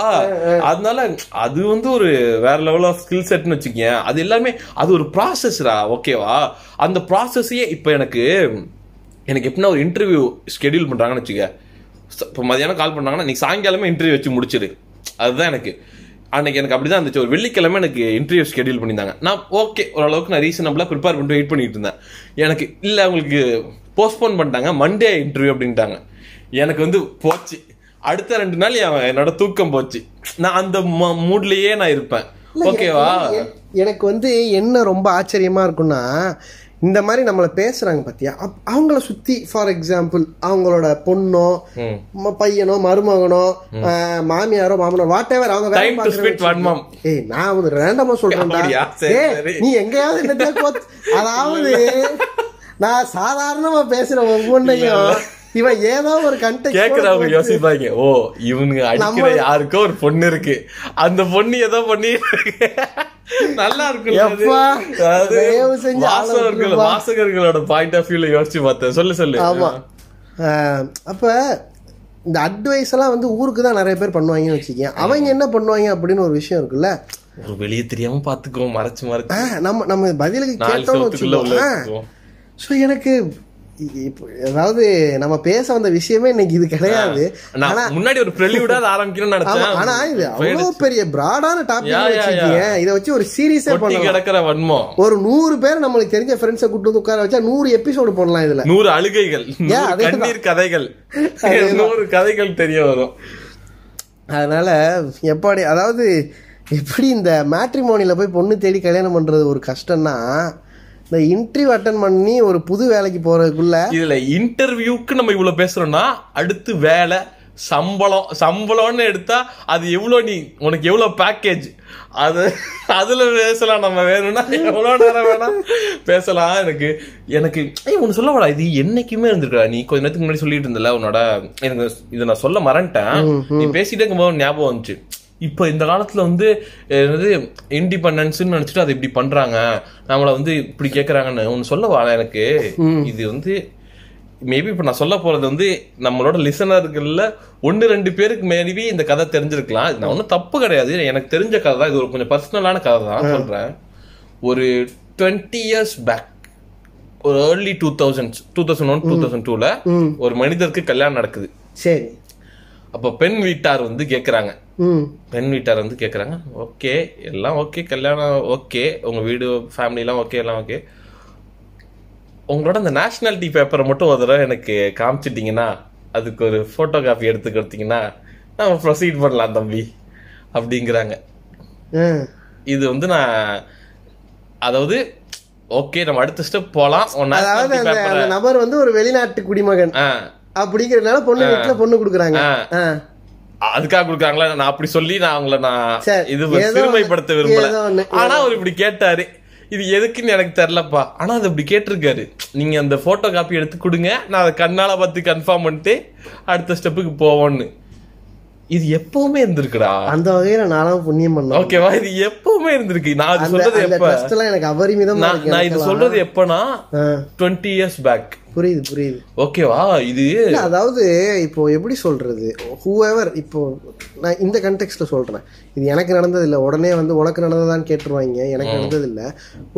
அதனால அது வந்து ஒரு வேற லெவல் ஆஃப் ஸ்கில் செட்னு வச்சுக்கேன் அது எல்லாமே அது ஒரு ப்ராசஸ்ரா ஓகேவா அந்த ப்ராசஸையே இப்போ எனக்கு எனக்கு எப்படின்னா ஒரு இன்டர்வியூ ஸ்கெடியூல் பண்றாங்கன்னு வச்சுக்க இப்போ மதியானம் கால் பண்ணாங்கன்னா நீ சாயங்காலமே இன்டர்வியூ வச்சு முடிச்சிடு அதுதான் எனக்கு. அன்னைக்கு எனக்கு அப்படிதான் இருந்துச்சு. ஒரு வெள்ளிக்கிழமை எனக்கு இன்டர்வியூ ஸ்கெடியூல் பண்ணியிருந்தாங்க. நான் ஓகே ஓரளவுக்கு நான் ரீசனபிளாக ப்ரிப்பேர் பண்ணிட்டு வெயிட் பண்ணிட்டு இருந்தேன். எனக்கு இல்லை அவங்களுக்கு போஸ்ட்போன் பண்ணிட்டாங்க. மண்டே இன்டர்வியூ அப்படின்ட்டாங்க. எனக்கு வந்து போச்சு. அடுத்த ரெண்டு நாள் என் என்னோட தூக்கம் போச்சு. நான் அந்த மூட்லயே நான் இருப்பேன். ஓகேவா எனக்கு வந்து என்ன ரொம்ப ஆச்சரியமா இருக்கும்னா இந்த மாதிரி நம்மளை பேசுறாங்க பாத்தியா? அவங்கள சுத்தி ஃபார் எக்ஸாம்பிள் அவங்களோட பொண்ணோ பையனோ மருமகனோ மாமியாரோ மாமனோ வாட் எவர் அவங்க. ஏய் நான் வந்து ரேண்டமா சொல்றேன்டா. நீ எங்கேயாவது கோத்- அதாவது நான் சாதாரணமா பேசுற ஒவ்வொன்னையும் இவன் ஏதோ ஒரு கண்டெக்ட் கேக்குறவங்க யோசிப்பாங்க ஓ இவனுங்க அடிக்கிற யாருக்கோ ஒரு பொண்ணு இருக்கு. அந்த பொண்ணு ஏதோ பண்ணி நல்லா ஆளை வாசகர்கள். வாசகர்களோட பாயிண்ட் ஆஃப் வியூல யோசிச்சு பார்த்தேன். சொல்லு சொல்லு. ஆமா. ஆஹ், அப்ப இந்த அட்வைஸ் எல்லாம் வந்து ஊருக்கு தான் நிறைய பேர் பண்ணுவாங்கன்னு வச்சுக்கேன் அவங்க என்ன பண்ணுவாங்க அப்படின்னு ஒரு விஷயம் இருக்குல்ல? ஒரு வெளியே தெரியாம பாத்துக்கோ மறைச்சு மறைச்சு. நம்ம நம்ம பதிலுக்கு கேட்டோம்னு வச்சுக்கோங்க. ஸோ எனக்கு அதாவது நம்ம பேச வந்த விஷயமே இன்னைக்கு இது கிடையாது. நான் முன்னாடி ஒரு ப்ரெலியூடா ஆரம்பிக்கணும்னு நினைச்சேன். ஆனா இது அவ்வளவு பெரிய பிராடான டாபிக். வச்சுக்கீங்க. இதை வச்சு ஒரு சீரியஸே பண்ணலாம். கிடக்கிற வன்மம். ஒரு நூறு பேர் நம்மளுக்கு தெரிஞ்ச ஃப்ரெண்ட்ஸை கூட்டு வந்து உட்கார வச்சா நூறு எபிசோடு பண்ணலாம் இதுல. நூறு அழுகைகள். கண்ணீர் கதைகள். நூறு கதைகள் தெரிய வரும். அதனால எப்படி அதாவது எப்படி இந்த மேட்ரிமோனியில போய் பொண்ணு தேடி கல்யாணம் பண்றது ஒரு கஷ்டம்னா இந்த இன்டர்வியூ அட்டன் பண்ணி ஒரு புது வேலைக்கு போறதுக்குள்ள இதுல இன்டர்வியூக்கு நம்ம இவ்வளவு பேசுறோம்னா அடுத்து வேலை சம்பளம் சம்பளம்னு எடுத்தா அது எவ்வளவு நீ உனக்கு எவ்வளவு பேக்கேஜ் அது அதுல பேசலாம் நம்ம வேணும்னா எவ்வளவு நேரம் வேணா பேசலாம். எனக்கு எனக்கு ஏய் ஒன்னு சொல்ல வாடா இது என்னைக்குமே இருந்திருக்கா? நீ கொஞ்ச நேரத்துக்கு முன்னாடி சொல்லிட்டு இருந்தல உன்னோட எனக்கு இதை நான் சொல்ல மறந்துட்டேன். நீ பேசிட்டே இருக்கும்போது ஞாபகம் வந்துச்சு. இப்போ இந்த காலத்துல வந்து என்னது இண்டிபெண்டன்ஸ் நினைச்சிட்டு அதை இப்படி பண்றாங்க. நம்மள வந்து இப்படி கேக்குறாங்கன்னு ஒன்னு சொல்ல வா எனக்கு இது வந்து மேபி இப்ப நான் சொல்ல போறது வந்து நம்மளோட லிசனர்கள்ல ஒன்னு ரெண்டு பேருக்கு மேபி இந்த கதை தெரிஞ்சிருக்கலாம். நான் ஒன்றும் தப்பு கிடையாது. எனக்கு தெரிஞ்ச கதை தான். இது ஒரு கொஞ்சம் பர்சனலான கதை தான். சொல்றேன். ஒரு டுவெண்ட்டி இயர்ஸ் பேக் ஒரு early two thousand two thousand one two thousand டூல ஒரு மனிதருக்கு கல்யாணம் நடக்குது. சரி. அப்ப பெண் வீட்டார் வந்து கேக்குறாங்க. ம் பெண் வீட்டார் வந்து கேக்குறாங்க ஓகே எல்லாம் ஓகே கல்யாணம் ஓகே உங்க வீடு ஃபேமிலி எல்லாம் ஓகே எல்லாம் ஓகே. உங்களோட அந்த நேஷனாலிட்டி பேப்பரை மட்டும் ஒரு தடவை எனக்கு காமிச்சிட்டீங்கன்னா அதுக்கு ஒரு போட்டோ காப்பி எடுத்து கொடுத்தீங்கன்னா நம்ம ப்ரொசீட் பண்ணலாம் தம்பி அப்படிங்கிறாங்க. இது வந்து நான் அதாவது ஓகே நம்ம அடுத்த ஸ்டெப் போலாம் உன் அதாவது அந்த நபர் வந்து ஒரு வெளிநாட்டு குடிமகன் அப்படிங்கறதுனால பொண்ணு வீட்டுல பொண்ணு கொடுக்குறாங்க. அதுக்காக கொடுக்குறாங்களா? நான் அப்படி சொல்லி நான் அவங்கள நான் இது சிறுமைப்படுத்த விரும்பல. ஆனா அவர் இப்படி கேட்டாரு. இது எதுக்குன்னு எனக்கு தெரியலப்பா. ஆனா அது இப்படி கேட்டிருக்காரு. நீங்க அந்த போட்டோ காப்பி எடுத்து கொடுங்க. நான் அதை கண்ணால பார்த்து கன்ஃபார்ம் பண்ணிட்டு அடுத்த ஸ்டெப்புக்கு போவோன்னு இது எப்பவுமே இருந்திருக்குடா. அந்த வகையில நானும் புண்ணியம் பண்ணேன் ஓகேவா? இது எப்பவுமே இருந்திருக்கு. நான் அது சொல்றது எப்ப? எனக்கு அபரிமிதமா நான் இது சொல்றது எப்பனா டுவெண்ட்டி இயர்ஸ் பேக் புரியுது புரியுது. ஓகேவா? இது அதாவது இப்போ எப்படி சொல்றது? ஹூஎவர் இப்போ நான் இந்த கண்டெக்ட்ல சொல்றேன். இது எனக்கு நடந்தது இல்ல உடனே வந்து உனக்கு நடந்ததான்னு கேட்டுருவாங்க. எனக்கு நடந்தது இல்ல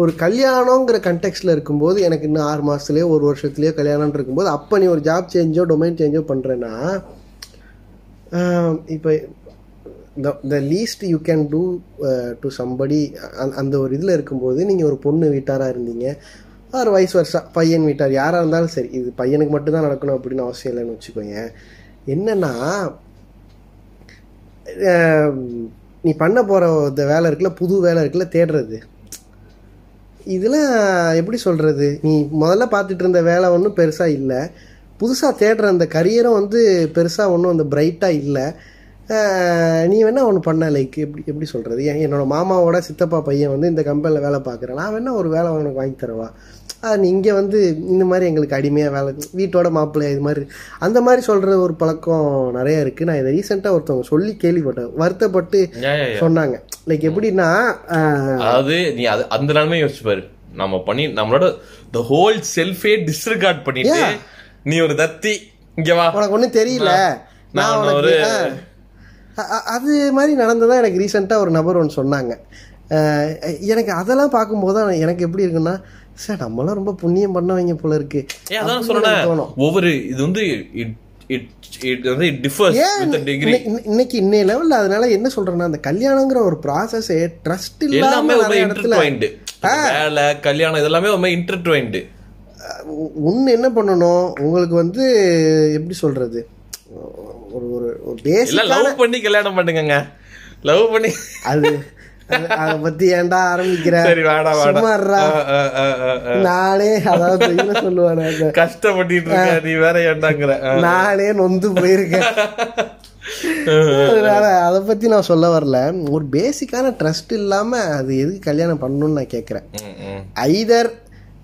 ஒரு கல்யாணங்கிற கண்டெக்ட்ல இருக்கும்போது எனக்கு இன்னும் ஆறு மாசத்துலயோ ஒரு வருஷத்துலயோ கல்யாணம் இருக்கும்போது அப்ப நீ ஒரு ஜாப் சேஞ்சோ டொமைன் சேஞ்சோ பண்றேன்னா இப்போ the least you can do to somebody அந்த ஒரு இதில் இருக்கும்போது நீங்கள் ஒரு பொண்ணு வீட்டாராக இருந்தீங்க ஆர் வயசு வருஷம் பையன் வீட்டார் யாராக இருந்தாலும் சரி இது பையனுக்கு மட்டும்தான் நடக்கணும் அப்படின்னு அவசியம் இல்லைன்னு வச்சுக்கோங்க. என்னென்னா நீ பண்ண போகிற இந்த வேலை இருக்குல்ல புது வேலை இருக்குல்ல தேடுறது. இதில் எப்படி சொல்கிறது நீ முதல்ல பார்த்துட்டு இருந்த வேலை ஒன்றும் பெருசாக இல்லை. புதுசாக தேடுற அந்த கரியரும் வந்து பெருசாக ஒன்றும் அந்த பிரைட்டாக இல்லை. நீ வேணா ஒன்று பண்ண லைக் எப்படி எப்படி சொல்கிறது என்னோட மாமாவோட சித்தப்பா பையன் வந்து இந்த கம்பெனியில் வேலை பார்க்குறேன். நான் வேணா ஒரு வேலை உனக்கு வாங்கி தரவா. நீ இங்கே வந்து இந்த மாதிரி எங்களுக்கு அடிமையாக வேலை வீட்டோட மாப்பிள்ளை இது மாதிரி. அந்த மாதிரி சொல்கிற ஒரு பழக்கம் நிறைய இருக்குது நான் இதை ரீசெண்டாக ஒருத்தவங்க சொல்லி கேள்விப்பட்டேன். வருத்தப்பட்டு. சொன்னாங்க. லைக் எப்படின்னா அதாவது நீ அது அந்த நிலைமை யோசிச்சு பாரு. நம்ம பண்ணி நம்மளோட த ஹோல் செல்ஃபே டிஸ்ரிகார்ட் பண்ணிட்டு நீ ஒரு தத்தி. இங்க வா. உனக்கு ஒன்றும் தெரியல. நான் ஒரு- அது மாதிரி நடந்ததா எனக்கு ரீசெண்டாக ஒரு நபர் ஒன்று சொன்னாங்க. எனக்கு அதெல்லாம் பார்க்கும்போது தான் எனக்கு எப்படி இருக்குன்னா சார் நம்மளாம் ரொம்ப புண்ணியம் பண்ணவங்க போல இருக்கு. அதான் சொல்றேன் ஒவ்வொரு இது வந்து இன்னைக்கு இன்னைய லெவல்ல அதனால என்ன சொல்றேன்னா அந்த கல்யாணங்கிற ஒரு ப்ராசஸே ட்ரஸ்ட் எல்லாமே இல்லாம இடத்துல வேலை கல்யாணம் இதெல்லாமே ரொம்ப இன்டர்ட்வைன்டு ஒன்று என்ன பண்ணணும்? உங்களுக்கு வந்து எப்படி சொல்றது? ஒரு ஒரு ஒரு இல்ல பேசிக் லவ் பண்ணி கல்யாணம் பண்ணுங்க லவ் பண்ணி அது அது- பத்தி ஏன்டா ஆரம்பிக்கிற? சரி வேடா வேடா. சும்மா இருடா. ஆ, ஆ, ஆ, ஆ. நானே அதாவது என்ன சொல்லுவானே இருக்க நீ வேற ஏண்டாங்கிற. நானே நொந்து போயிருக்கேன். அதனால அதை பத்தி நான் சொல்ல வரல. ஒரு பேசிக்கான ட்ரஸ்ட் இல்லாம அது எதுக்கு கல்யாணம் பண்ணணும்னு நான் ம், ஐதர்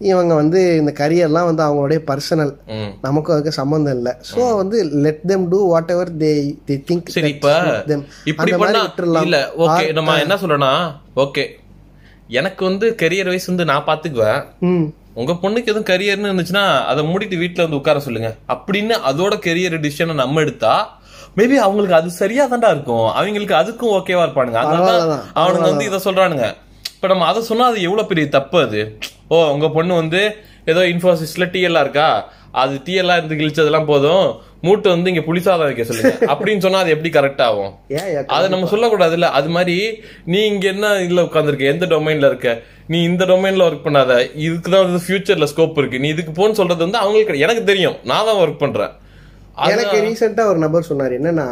இவங்க வந்து இந்த கரியர்லாம் வந்து அவங்களுடைய பர்சனல். நமக்கும் அதுக்கு சம்மந்தம் இல்லை. ஸோ வந்து let them do whatever they they think சரி இப்ப இப்படி பண்ணா இல்ல ஓகே நம்ம என்ன சொல்றோம்னா ஓகே எனக்கு வந்து கெரியர் வைஸ் வந்து நான் பாத்துக்குவேன். ம். உங்க பொண்ணுக்கு எதுவும் கரியர்னு இருந்துச்சுன்னா அதை மூடிட்டு வீட்ல வந்து உட்கார சொல்லுங்க. அப்படின்னு அதோட கெரியர் டிசிஷனை நம்ம எடுத்தா மேபி அவங்களுக்கு அது சரியா தான்டா இருக்கும். அவங்களுக்கு அதுக்கும் ஓகேவா இருப்பானுங்க. அதனால. அவனுங்க வந்து இதை சொல்றானுங்க. இப்ப நம்ம அதை சொன்னா அது எவ்வளவு பெரிய தப்பு அது? ஓ உங்க பொண்ணு வந்து ஏதோ இன்ஃபோசிஸ்ல டிஎல்லா இருக்கா? அது டிஎல்லா இருந்து கிழிச்சதெல்லாம் போதும். மூட்டை வந்து இங்க புளிசாதம் வைக்க சொல்லுங்க. அப்படின்னு சொன்னா அது எப்படி கரெக்ட் ஆகும்? அதை நம்ம சொல்லக்கூடாதுல்ல. அது மாதிரி நீ இங்க என்ன இதுல உட்காந்துருக்க எந்த டொமைன்ல இருக்க? நீ இந்த டொமைன்ல ஒர்க் பண்ணாத. இதுக்கு தான் வந்து ஃபியூச்சர்ல ஸ்கோப் இருக்கு. நீ இதுக்கு போன்னு சொல்றது வந்து அவங்களுக்கு. எனக்கு தெரியும். நான் தான் ஒர்க் பண்றேன். எனக்கு ரீசெண்டா ஒரு நபர் சொன்னார். என்னன்னா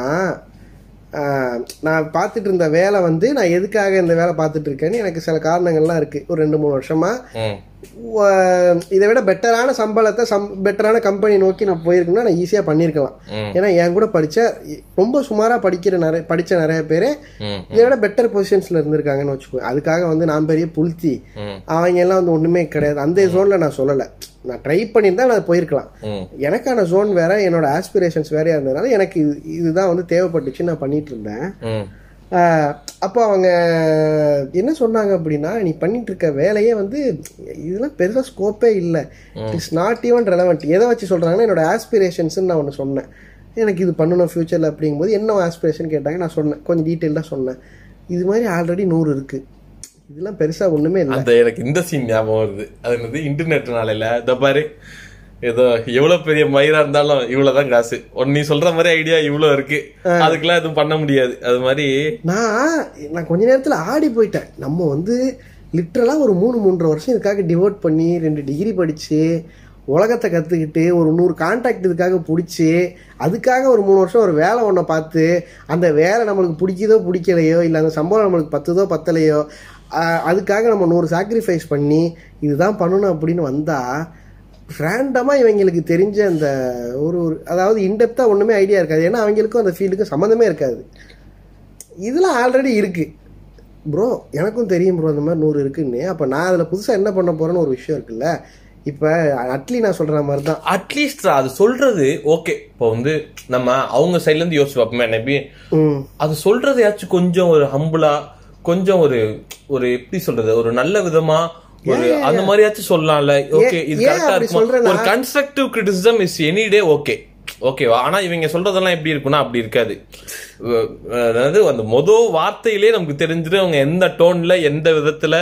நான் பார்த்துட்டு இருந்த வேலை வந்து நான் எதுக்காக இந்த வேலை பார்த்துட்டு இருக்கேன்னு எனக்கு சில காரணங்கள்லாம் இருக்கு. ஒரு ரெண்டு மூணு வருஷமா. இதை விட பெட்டரான சம்பளத்தை சம் பெட்டரான கம்பெனி நோக்கி நான் போயிருக்கேன்னா நான் ஈஸியாக பண்ணியிருக்கலாம் ஏன்னா என் கூட படித்த ரொம்ப சுமாராக படிக்கிற நிறைய படித்த நிறைய பேர் இதை விட பெட்டர் பொசிஷன்ஸில் இருந்திருக்காங்கன்னு வச்சுக்கோ அதுக்காக வந்து நான் பெரிய புல்த்தி. ம். அவங்க எல்லாம் வந்து ஒன்றுமே கிடையாது. அந்த ஜோனில் நான் சொல்லலை. நான் ட்ரை பண்ணியிருந்தா நான் போயிருக்கலாம். எனக்கான ஜோன் வேற என்னோட ஆஸ்பிரேஷன்ஸ் வேறையா இருந்ததுனால எனக்கு இது இதுதான் வந்து தேவைப்பட்டுச்சு நான் பண்ணிட்டு இருந்தேன். அப்போ அவங்க என்ன சொன்னாங்க அப்படின்னா நீ பண்ணிட்டு இருக்க வேலையே வந்து இதெல்லாம் பெருசாக ஸ்கோப்பே இல்லை. இட்ஸ் நாட் ஈவன் ரெலவெண்ட் எதை வச்சு சொல்கிறாங்கன்னா என்னோட ஆஸ்பிரேஷன்ஸ்னு நான் ஒன்று சொன்னேன். எனக்கு இது பண்ணணும் ஃப்யூச்சரில் அப்படிங்கும்போது என்ன ஆஸ்பிரேஷன் கேட்டாங்க நான் சொன்னேன். கொஞ்சம் டீட்டெயிலாக சொன்னேன். இது மாதிரி ஆல்ரெடி நூறு இருக்குது இதெல்லாம் பெருசாக ஒன்றுமே இல்லை. அந்த எனக்கு இந்த சீன் ஞாபகம் வருது. அது என்னது இன்டர்நெட் நாளையில இந்த பாரு. ஏதோ எவ்வளவு பெரிய மயிரா இருந்தாலும் இவ்வளவுதான் காசு. நீ சொல்ற மாதிரி ஐடியா இவ்வளவு இருக்கு. அதுக்கெல்லாம் எதுவும் பண்ண முடியாது. அது மாதிரி நான் நான் கொஞ்ச நேரத்தில் ஆடி போயிட்டேன். நம்ம வந்து லிட்ரலாக ஒரு மூணு மூன்றரை வருஷம் இதுக்காக டிவோட் பண்ணி ரெண்டு டிகிரி படித்து உலகத்தை கற்றுக்கிட்டு ஒரு நூறு கான்டாக்ட் இதுக்காக பிடிச்சி அதுக்காக ஒரு மூணு வருஷம் ஒரு வேலை ஒன்றை பார்த்து அந்த வேலை நம்மளுக்கு பிடிக்குதோ பிடிக்கலையோ இல்லை அந்த சம்பளம் நம்மளுக்கு பத்துதோ பத்தலையோ அதுக்காக நம்ம நூறு சாக்ரிஃபைஸ் பண்ணி இதுதான் பண்ணணும் அப்படின்னு வந்தால் ரேண்டமாக இவங்களுக்கு தெரிஞ்ச அந்த ஒரு ஒரு அதாவது இன்டெப்த்தாக ஒன்றுமே ஐடியா இருக்காது. ஏன்னா அவங்களுக்கும் அந்த ஃபீல்டுக்கும் சம்மந்தமே இருக்காது. இதெல்லாம் ஆல்ரெடி இருக்கு. ப்ரோ எனக்கும் தெரியும் ப்ரோ அந்த மாதிரி நூறு இருக்குன்னு. அப்போ நான் அதில் புதுசாக என்ன பண்ண போறேன்னு ஒரு விஷயம் இருக்குல்ல? இப்போ அட்லி நான் சொல்கிற மாதிரி தான். அட்லீஸ்ட் அது சொல்றது ஓகே இப்போ வந்து நம்ம அவங்க சைட்ல இருந்து யோசிச்சு பார்ப்போமே மேபி ம். அது சொல்றதையாச்சும் கொஞ்சம் ஒரு ஹம்புளா கொஞ்சம் ஒரு ஒரு எப்படி சொல்றது? ஒரு நல்ல விதமா ஒரு அந்த மாதிரியாச்சும் சொல்லலாம்ல. ஓகே இது கரெக்டா இருக்குமா? ஒரு constructive criticism is any day okay ஓகேவா ஆனா இவங்க சொல்றதெல்லாம் எப்படி இருக்கும்னா அப்படி இருக்காது. அதாவது அந்த மொத வார்த்தையிலே நமக்கு தெரிஞ்சிடும் அவங்க எந்த டோன்ல எந்த விதத்துல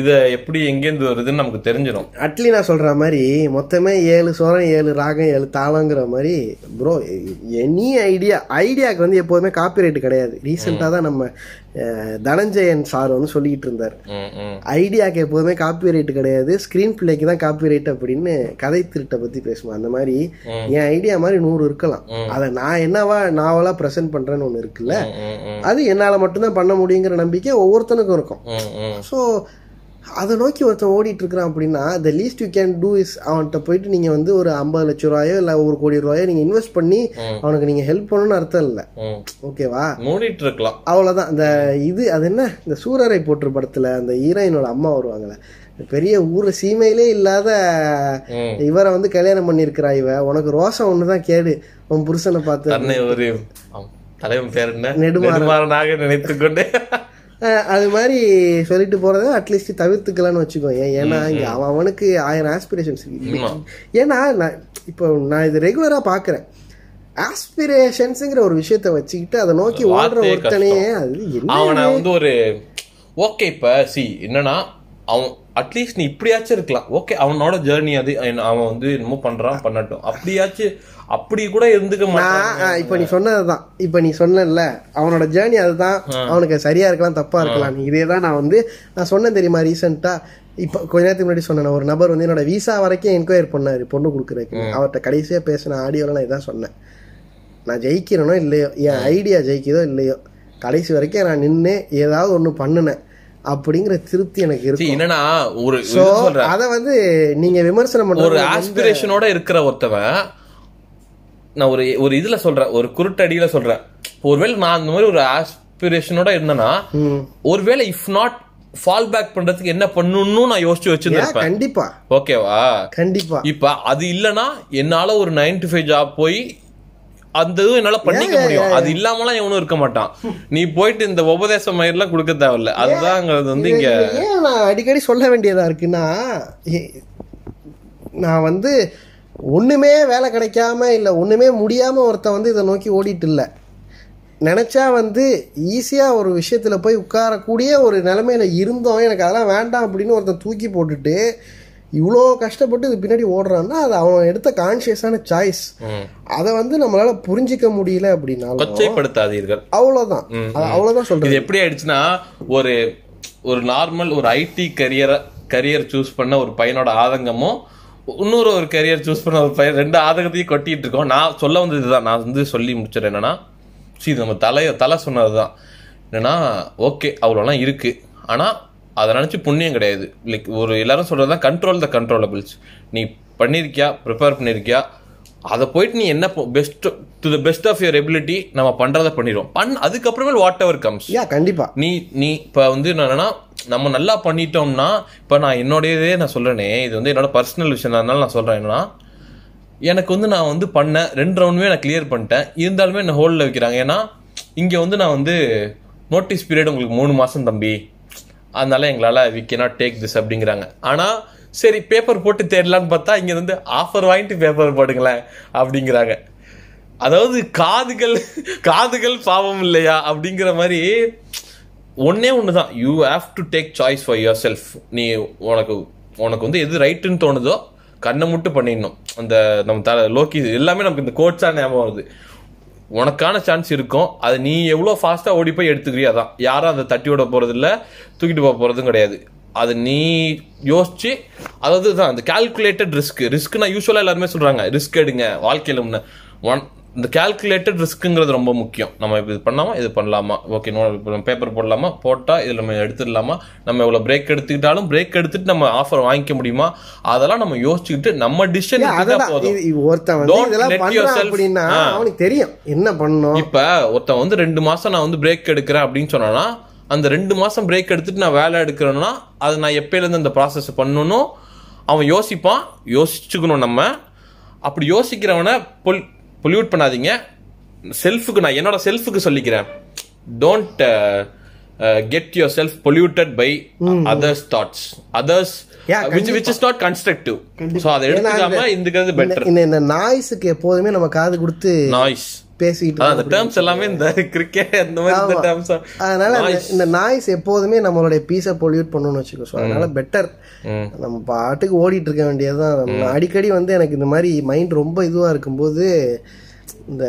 இத எப்படி எங்கேருந்து வருதுன்னு நமக்கு தெரிஞ்சிடும். அட்லி நான் சொல்கிற மாதிரி மொத்தமே ஏழு சோரம் ஏழு ராகம் ஏழு தாளங்கிற மாதிரி ப்ரோ எனி ஐடியா ஐடியாவுக்கு வந்து எப்போதுமே காப்பிரைட் கிடையாது. ரீசெண்டாக தான் நம்ம தனஞ்சயன் சார் வந்து சொல்லிக்கிட்டு இருந்தார். ஐடியாக்கு எப்போதுமே காப்பிரைட் கிடையாது. ஸ்க்ரீன் பிளேக்கு தான் காப்பிரைட் அப்படின்னு கதை திருட்டை பத்தி பேசுவோம். அந்த மாதிரி என் ஐடியா மாதிரி நூறு இருக்கலாம். அதை நான் என்னவா நாவலா ப்ரெசென்ட் பண்றேன்னு ஒன்று இருக்குல்ல அது என்னால மட்டும்தான் பண்ண முடியுங்கிற நம்பிக்கை ஒவ்வொருத்தனுக்கும் இருக்கும். ஸோ அதை நோக்கி ஒருத்தன் ஓடிட்டு இருக்கிறான் அப்படின்னா the least you can do is அவன்கிட்ட போயிட்டு நீங்க வந்து ஒரு ஐம்பது லட்ச ரூபாயோ இல்லை ஒரு கோடி ரூபாயோ நீங்க இன்வெஸ்ட் பண்ணி அவனுக்கு நீங்க ஹெல்ப் பண்ணணும்னு அர்த்தம் இல்லை. ஓகேவா? மூடிட்டு இருக்கலாம் அவ்வளோதான் இந்த இது அது என்ன? இந்த சூரரை போற்று படத்துல அந்த ஹீரோயினோட அம்மா வருவாங்கல்ல. இந்த பெரிய ஊர்ல சீமையிலே இல்லாத. இவரை வந்து கல்யாணம் பண்ணியிருக்கிறா இவ. உனக்கு ரோசம் ஒண்ணுதான் கேடு. உன் புருஷனை பார்த்து. தலைவன் பேர் என்ன? நெடுமாறன். நெடுமாறனாக நினைத்துக் கொண்டு அது மாதிரி சொல்லிட்டு போறத அட்லீஸ்ட் தவிர்த்துக்கலாம்னு வச்சுக்கோ ஏன் ஏன்னா இங்க அவன் அவனுக்கு ஆயிரம் ஆஸ்பிரேஷன்ஸ் ஆமா. ஏன்னா நான் இப்போ நான் இது ரெகுலரா பாக்குறேன். ஆஸ்பிரேஷன்ஸுங்கிற ஒரு விஷயத்த வச்சுக்கிட்டு அதை நோக்கி ஓடுற ஒருத்தனையே அது அவனை வந்து ஒரு ஓகே இப்ப சி என்னன்னா அவன் அட்லீஸ்ட் நீ இப்படியாச்சும் இருக்கலாம். ஓகே அவனோட ஜேர்னி அது அவன் வந்து என்னமோ பண்றான் பண்ணட்டும். அப்படியாச்சும் அப்படி கூட இருந்துக்க மாட்டான். இப்ப நீ சொன்னதுதான். இப்ப நீ சொன்னல அவனோட ஜேர்னி அதுதான். அவனுக்கு சரியா இருக்கலாம் தப்பா இருக்கலாம். இதே தான் நான் வந்து நான் சொன்னேன் தெரியுமா ரீசெண்டா இப்ப கொஞ்ச நேரத்துக்கு முன்னாடி சொன்னேன். ஒரு நபர் வந்து என்னோட விசா வரைக்கும் என்கொயர் பண்ணாரு பொண்ணு கொடுக்குறதுக்கு. அவர்கிட்ட கடைசியா பேசின ஆடியோல நான் இதான் சொன்னேன். நான் ஜெயிக்கிறேனோ இல்லையோ என் ஐடியா ஜெயிக்குதோ இல்லையோ கடைசி வரைக்கும் நான் நின்று ஏதாவது ஒண்ணு பண்ணுனேன். அப்படிங்கிற திருப்தி எனக்கு See, இருக்கும். என்னன்னா ஒரு சொல்றேன். அதை வந்து நீங்க விமர்சனம் ஒரு பண்றது ஆஸ்பிரேஷனோட இருக்கிற ஒருத்தவன் நான் ஒரு ஒரு இதுல சொல்றேன் ஒரு குருட்டடியில சொல்றேன். ஒருவேளை நான் அந்த மாதிரி ஒரு ஆஸ்பிரேஷனோட இருந்தேன்னா. ஒருவேளை இஃப் நாட் ஃபால் பேக் பண்றதுக்கு என்ன பண்ணணும்னு நான் யோசிச்சு வச்சிருந்தேன் கண்டிப்பா. ஓகேவா கண்டிப்பா. இப்ப அது இல்லனா என்னால ஒரு நைன் டு ஃபைவ் ஜாப் போய் அந்த இதுவும் என்னால பண்ணிக்க முடியும். அது இல்லாமலாம் எவனும் இருக்க மாட்டான். நீ போயிட்டு இந்த உபதேச மயிரெல்லாம் கொடுக்க தேவையில்ல. அதுதாங்கிறது வந்து இங்க ஏன் நான் அடிக்கடி சொல்ல வேண்டியதா இருக்குன்னா நான் வந்து ஒண்ணுமே வேலை கிடைக்காம இல்ல ஒண்ணுமே முடியாம ஒருத்தன் வந்து இதை நோக்கி ஓடிட்டு இல்ல. நினைச்சா வந்து ஈஸியா ஒரு விஷயத்துல போய் உட்காரக்கூடிய ஒரு நிலைமையில இருந்தோம். எனக்கு அதெல்லாம் வேண்டாம் அப்படின்னு ஒருத்தன் தூக்கி போட்டுட்டு இவ்வளோ கஷ்டப்பட்டு இது பின்னாடி ஓடுறான்னா அது அவன் எடுத்த கான்சியஸான சாய்ஸ். அதை வந்து நம்மளால புரிஞ்சிக்க முடியல அப்படின்னாலும் கொச்சைப்படுத்தாதீர்கள். அவ்வளவுதான். சொல்றேன் இது எப்படி ஆயிடுச்சுன்னா ஒரு ஒரு நார்மல் ஒரு ஐடி கரியரை கரியர் சூஸ் பண்ண ஒரு பையனோட ஆதங்கமும் இன்னொரு ஒரு கரியர் சூஸ் பண்ண ஒரு பையன் ரெண்டு ஆதங்கத்தையும் கொட்டிட்டு இருக்கோம். நான் சொல்ல வந்தது இதுதான். நான் வந்து சொல்லி முடிச்சிடறேன் என்னன்னா இது நம்ம தலைய தலை சொன்னதுதான். என்னன்னா ஓகே அவ்வளோலாம் இருக்கு. ஆனா அதை நினச்சி புண்ணியம் கிடையாது. லைக் ஒரு எல்லாரும் சொல்கிறது தான் கண்ட்ரோல் த கண்ட்ரோலபிள்ஸ் நீ பண்ணியிருக்கியா ப்ரிப்பேர் பண்ணியிருக்கியா அதை போயிட்டு நீ என்ன best to the best of your ability நம்ம பண்ணுறதை பண்ணிடுவோம். பண் அதுக்கப்புறமே வாட் எவர் கம்ஸ் யா கண்டிப்பா. நீ நீ இப்போ வந்து என்னன்னா நம்ம நல்லா பண்ணிட்டோம்னா இப்போ நான் என்னோடயதே நான் சொல்கிறேனே இது வந்து என்னோட பர்சனல் விஷயம் அதனால நான் சொல்கிறேன் என்னன்னா எனக்கு வந்து நான் வந்து பண்ணேன் ரெண்டு ரவுண்டுமே நான் கிளியர் பண்ணிட்டேன். இருந்தாலுமே என்ன ஹோல்டில் வைக்கிறாங்க. ஏன்னா இங்கே வந்து நான் வந்து நோட்டீஸ் பீரியட் உங்களுக்கு மூணு மாதம் தம்பி. அதனால எங்களால் வி கேனாட் டேக் திஸ் அப்படிங்கிறாங்க. ஆனால் சரி பேப்பர் போட்டு தேடலான்னு பார்த்தா இங்கே வந்து ஆஃபர் வாங்கிட்டு பேப்பர் போடுங்களேன் அப்படிங்கிறாங்க. அதாவது காதுகள் காதுகள் பாவம் இல்லையா அப்படிங்கிற மாதிரி ஒன்னே ஒன்று தான் you have to take choice for yourself நீ உனக்கு உனக்கு வந்து எது ரைட்டுன்னு தோணுதோ கண்ணை மட்டும் பண்ணிடணும். அந்த நம்ம த லோக்கி எல்லாமே நமக்கு இந்த கோட்ஸாக ஞாபகம் வருது. உனக்கான சான்ஸ் இருக்கும். அது நீ எவ்வளோ ஃபாஸ்ட்டாக ஓடி போய் எடுத்துக்கிறியா தான் யாரும் அதை தட்டி விட போகிறது இல்லை தூக்கிட்டு போக போகிறதும் கிடையாது. அது நீ யோசிச்சு அதாவது தான் அந்த கால்குலேட்டட் ரிஸ்க் ரிஸ்க் நான் யூஸ்வலாக எல்லாருமே சொல்கிறாங்க ரிஸ்க் எடுங்க வாழ்க்கையில் முன்ன. ஒன் இந்த கால்குலேட்டட் ரிஸ்க்குங்கிறது ரொம்ப முக்கியம். நம்ம இப்போ இது பண்ணாமா? இது பண்ணலாமா? ஓகே நோ பேப்பர் போடலாமா? போட்டால் இதில் நம்ம எடுத்துடலாமா? நம்ம எவ்வளோ பிரேக் எடுத்துக்கிட்டாலும் பிரேக் எடுத்துட்டு நம்ம ஆஃபர் வாங்கிக்க முடியுமா? அதெல்லாம் நம்ம யோசிச்சுக்கிட்டு நம்ம டிசிஷன் போதும். ஒருத்தன் அப்படின்னா. அவனுக்கு தெரியும். என்ன பண்ணணும்? இப்ப ஒருத்தன் வந்து ரெண்டு மாசம் நான் வந்து பிரேக் எடுக்கிறேன் அப்படின்னு சொன்னானா அந்த ரெண்டு மாசம் பிரேக் எடுத்துட்டு நான் வேலை எடுக்கிறேன்னா அது நான் எப்பயில இருந்து அந்த ப்ராசஸ் பண்ணணும்? அவன் யோசிப்பான். யோசிச்சுக்கணும் நம்ம. அப்படி யோசிக்கிறவனை பொல் பொல்யூட் பண்ணாதீங்க. செல்ஃபுக்கு நான் என்னோட செல்ஃபுக்கு சொல்லிக்கிறேன். Don't get yourself polluted by others thoughts others which which is not constructive so அதை எடுத்துக்காம இதுங்கிறது பெட்டர் இந்த- இந்த நாய்ஸுக்கு எப்போதுமே நம்ம காது கொடுத்து நாய்ஸ் அந்த டேர்ம்ஸ் எல்லாமே இந்த கிரிக்கெட் அந்த மாதிரி இந்த ஆமா. டேர்ம்ஸ் அதனால அந்த- இந்த நாய்ஸ் எப்போதுமே நம்மளுடைய பீஸை பொல்யூட் பண்ணணும்னு வச்சுக்கோ. ஸோ அதனால பெட்டர் நம்ம பாட்டுக்கு ஓடிட்டு இருக்க வேண்டியதுதான். அடிக்கடி வந்து எனக்கு இந்த மாதிரி மைண்ட் ரொம்ப இதுவா இருக்கும்போது இந்த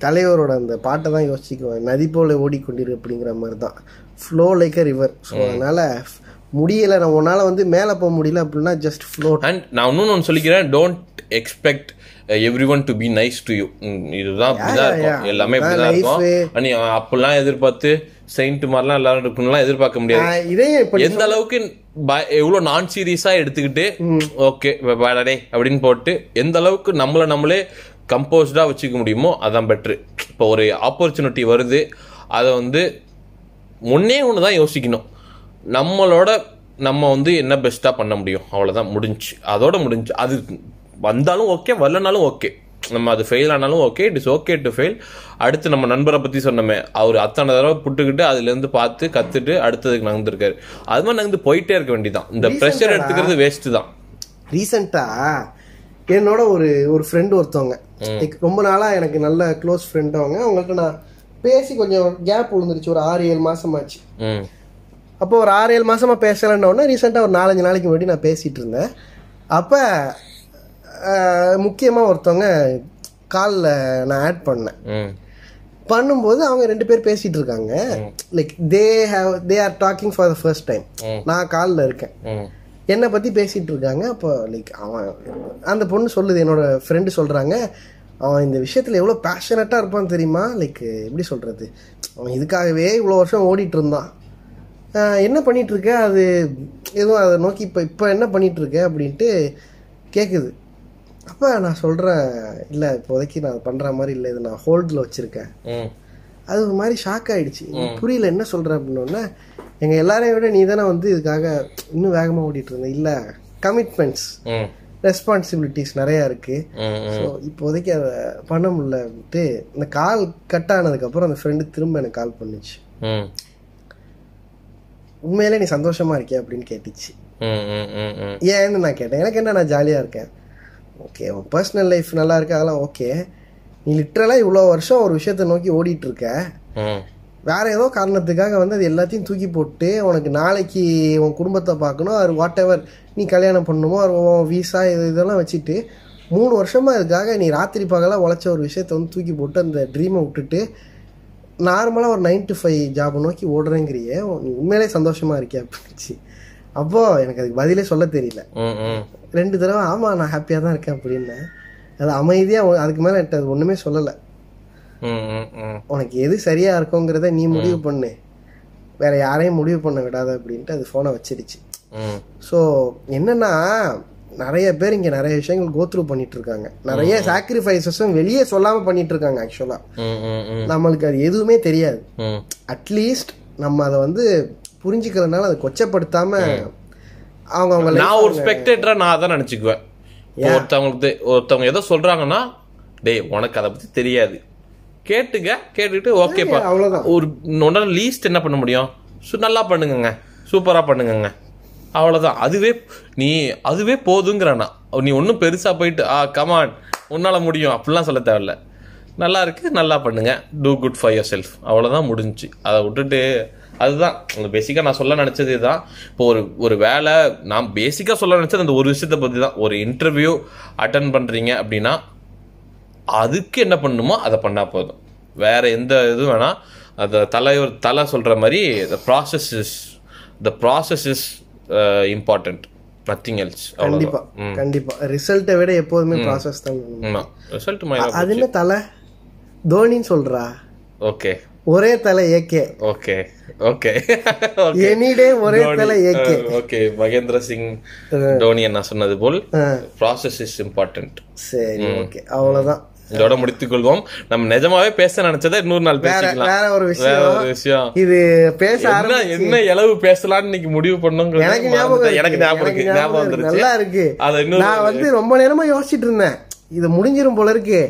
தலைவரோட அந்த பாட்டை தான் யோசிக்குவேன் நதி போல ஓடிக்கொண்டிரு அப்படிங்கிற மாதிரி தான் flow like a river so அதனால முடியல. நம்ம உன்னால வந்து மேலே போக முடியல அப்படின்னா ஜஸ்ட் ஃப்ளோட் அண்ட் நான் இன்னொன்னு ஒன்று சொல்லிக்கிறேன். Don't expect everyone to be nice to you இதுதான் இப்படிதான். இருக்கும். எல்லாமே இப்படிதான் இருக்கும். நீ அப்படிலாம் எதிர்பார்த்து செயின்ட் மாதிரிலாம் எல்லாரும் இருக்கணும்லாம் எதிர்பார்க்க முடியாது. எந்த அளவுக்கு எவ்வளவு நான் சீரியஸா எடுத்துக்கிட்டு ஓகே டே அப்படின்னு போட்டு எந்த அளவுக்கு நம்மள நம்மளே கம்போஸ்டா வச்சுக்க முடியுமோ அதான் பெட்ரு இப்போ ஒரு ஆப்பர்ச்சுனிட்டி வருது அதை வந்து ஒன்னே ஒன்று தான் யோசிக்கணும். நம்மளோட நம்ம வந்து என்ன பெஸ்ட்டாக பண்ண முடியும்? அவ்வளோதான் முடிஞ்சு. அதோட முடிஞ்சு. அது வந்தாலும் ஓகே வரலனாலும் ஓகே நம்ம அது ஃபெயில் ஆனாலும் okay it is okay to fail அடுத்து நம்ம நண்பரை பற்றி சொன்னோமே அவர் அத்தனை தடவை புட்டுக்கிட்டு அதுலேருந்து பார்த்து கற்றுட்டு அடுத்ததுக்கு நகர்ந்துருக்காரு. அது மாதிரி நகர்ந்து போயிட்டே இருக்க வேண்டியதான் இந்த ப்ரெஷர் எடுத்துக்கிறது வேஸ்ட்டு தான். ரீசெண்டா என்னோட ஒரு ஒரு ஃப்ரெண்ட் ஒருத்தவங்க. ரொம்ப நாளா எனக்கு நல்ல க்ளோஸ் ஃப்ரெண்ட் அவங்க. அவங்கள்ட்ட நான் பேசி கொஞ்சம் கேப் விழுந்துருச்சு. ஒரு ஆறு ஏழு மாசமாச்சு அப்போ ஒரு ஆறு ஏழு மாசமா பேசலன்ன உடனே ரீசெண்டாக ஒரு நாலஞ்சு நாளைக்கு முன்னாடி நான் பேசிட்டு இருந்தேன். அப்போ முக்கியமாக ஒருத்தவங்க காலில் நான் ஆட் பண்ணேன். பண்ணும்போது அவங்க ரெண்டு பேர் பேசிட்டு இருக்காங்க. Like they have they are talking for the first time நான் காலில் இருக்கேன். என்னை பற்றி பேசிகிட்டு இருக்காங்க. அப்போ லைக் அவன் அந்த பொண்ணு சொல்லுது என்னோட ஃப்ரெண்டு சொல்கிறாங்க அவன் இந்த விஷயத்தில் எவ்வளோ பேஷனட்டாக இருப்பான் தெரியுமா? லைக் எப்படி சொல்கிறது அவன் இதுக்காகவே இவ்வளோ வருஷம் ஓடிட்டு இருந்தான். என்ன பண்ணிட்டு இருக்க? அது எதுவும் அதை நோக்கி இப்போ இப்போ என்ன பண்ணிட்டு இருக்க? அப்படின்ட்டு கேட்குது அப்போ நான் சொல்கிறேன் இல்லை இப்போதைக்கு நான் பண்ணுற மாதிரி இல்லை இது நான் ஹோல்டில் வச்சுருக்கேன். அது ஒரு மாதிரி ஷாக் ஆயிடுச்சு. எனக்கு புரியல என்ன சொல்ற அப்படின்னோடனே எங்க எல்லாரையும் விட நீ தானே வந்து இதுக்காக இன்னும் வேகமா ஓடிட்டு இருந்த. இல்ல கமிட்மெண்ட்ஸ் ரெஸ்பான்சிபிலிட்டிஸ் நிறைய இருக்கு. ம் ஸோ இப்போதைக்கு அதை பண்ண முடியல அப்படின்ட்டு இந்த கால் கட் ஆனதுக்கப்புறம் அந்த ஃப்ரெண்டு திரும்ப எனக்கு கால் பண்ணுச்சு. உண்மையிலே நீ சந்தோஷமா இருக்கியா அப்படின்னு கேட்டுச்சு. ஏன்னு நான் கேட்டேன். எனக்கு என்ன நான் ஜாலியாக இருக்கேன்? ஓகே உன் பர்சனல் லைஃப் நல்லா இருக்கு அதெல்லாம் ஓகே நீ லிட்ரலாக இவ்வளோ வருஷம் ஒரு விஷயத்தை நோக்கி ஓடிட்டு இருக்க வேற ஏதோ காரணத்துக்காக வந்து அது எல்லாத்தையும் தூக்கி போட்டு உனக்கு நாளைக்கு உன் குடும்பத்தை பார்க்கணும். அது வாட் எவர் நீ கல்யாணம் பண்ணணுமோ உன் வீசா இது இதெல்லாம் வச்சுட்டு மூணு வருஷமா அதுக்காக நீ ராத்திரி பகலாக உழைச்ச ஒரு விஷயத்த வந்து தூக்கி போட்டு அந்த ட்ரீமை விட்டுட்டு நார்மலாக ஒரு நைன் டு ஃபைவ் ஜாபை நோக்கி ஓடுறேங்கிறியே. நீ உண்மையிலே சந்தோஷமா இருக்கியா? அப்படின்னுச்சு அப்போ எனக்கு அதுக்கு பதிலே சொல்ல தெரியல. ரெண்டு தடவை ஆமாம் நான் ஹாப்பியாக தான் இருக்கேன் அப்படின்னேன் அது அமைதியாக அதுக்கு மேலே என்கிட்ட அது ஒன்றுமே சொல்லலை. உனக்கு எது சரியா இருக்குங்கிறத நீ முடிவு பண்ணு. வேற யாரையும் முடிவு பண்ண விடாத அப்படின்ட்டு அது ஃபோனை வச்சிருச்சு ஸோ என்னன்னா நிறைய பேர் இங்க நிறைய விஷயங்கள் கோத்ரூ பண்ணிட்டு இருக்காங்க. நிறைய சாக்ரிஃபைசஸும் வெளியே சொல்லாம பண்ணிட்டு இருக்காங்க ஆக்சுவலா ம் ம் ம். நம்மளுக்கு அது எதுவுமே தெரியாது. அட்லீஸ்ட் நம்ம அதை வந்து புரிஞ்சுக்கிறதுனால அதை கொச்சப்படுத்தாம அவங்க அவங்க நான் ஒரு ஸ்பெக்டேட்டரா நான் அதான் நினைச்சுக்குவேன். ஒருத்தவங்களுக்கு ஒருத்தவங்க ஏதோ சொல்றாங்கன்னா டேய் உனக்கு அதை பத்தி தெரியாது. கேட்டுக்க கேட்டுட்டு ஓகேப்பா அவ்வளவுதான். ஒரு ஒன்றரை லீஸ்ட் என்ன பண்ண முடியும்? சு- நல்லா பண்ணுங்கங்க. சூப்பரா பண்ணுங்கங்க. அவ்வளவுதான். அதுவே நீ அதுவே போதுங்கிறனா. நீ ஒன்றும் பெருசா போயிட்டு ஆ கமான் உன்னால முடியும். அப்படிலாம் சொல்ல தேவையில்ல. நல்லா இருக்கு நல்லா பண்ணுங்க. Do good for yourself அவ்வளோதான் முடிஞ்சுச்சு. அதை விட்டுட்டு அதுதான். பேசிக்காக நான் சொல்ல நினச்சது இதுதான் இப்போ ஒரு ஒரு வேலை நான் பேசிக்காக சொல்ல நினச்சது அந்த ஒரு விஷயத்தை பற்றி தான். ஒரு இன்டர்வியூ அட்டன் பண்ணுறீங்க அப்படின்னா அதுக்கு என்ன பண்ணணுமோ அதை பண்ணா போதும். வேற எந்த இதுவும் வேணாம். அந்த தலைவர் தலை சொல்ற மாதிரி the process is the process is important nothing else கண்டிப்பா கண்டிப்பா. ரிசல்ட்டை விட எப்போதுமே ப்ராசஸ் தான். ரிசல்ட் அது என்ன தலை? தோனின்னு சொல்றா. ஓகே ஒரே தலை ஏகே ஓகே ஓகே. எனிடே ஒரே தலை ஏகே ஓகே மகேந்திர சிங் தோனி என்ன சொன்னது போல் ப்ராசஸ் இஸ் இம்பார்ட்டன்ட் சரி ஓகே. அவ்வளவுதான். இதோட முடித்துக் கொள்வோம் நம்ம நிஜமாவே பேச நினைச்சதை இன்னொரு நாள் பேசிக்கலாம். வேற ஒரு விஷயம். ஒரு விஷயம். இது பேச என்ன இளவு பேசலாம்னு இன்னைக்கு முடிவு பண்ணுங்கிறது எனக்கு ஞாபகம். எனக்கு ஞாபகம் இருக்கு. ஞாபகம் நல்லா இருக்கு. நான் வந்து ரொம்ப நேரமா யோசிச்சிட்டு இருந்தேன். இது முடிஞ்சிரும் போல இருக்கு.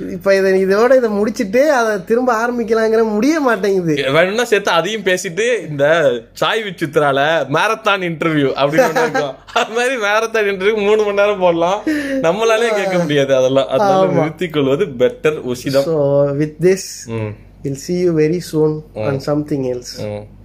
இப்ப இத இதோட இதை முடிச்சிட்டு அதை திரும்ப ஆரம்பிக்கலாங்கிற முடிய மாட்டேங்குது. வேணும்னா சேர்த்து அதையும் பேசிட்டு இந்த சாய் விசித்ரால மேரத்தான் இன்டர்வியூ அப்படின்னு. அது மாதிரி மேரத்தான் இன்டர்வியூ மூணு மணி நேரம் போடலாம். நம்மளாலே கேட்க முடியாது அதெல்லாம். அதனால நிறுத்திக் கொள்வது better உசிதம். With this will see you very soon on something else. ம்.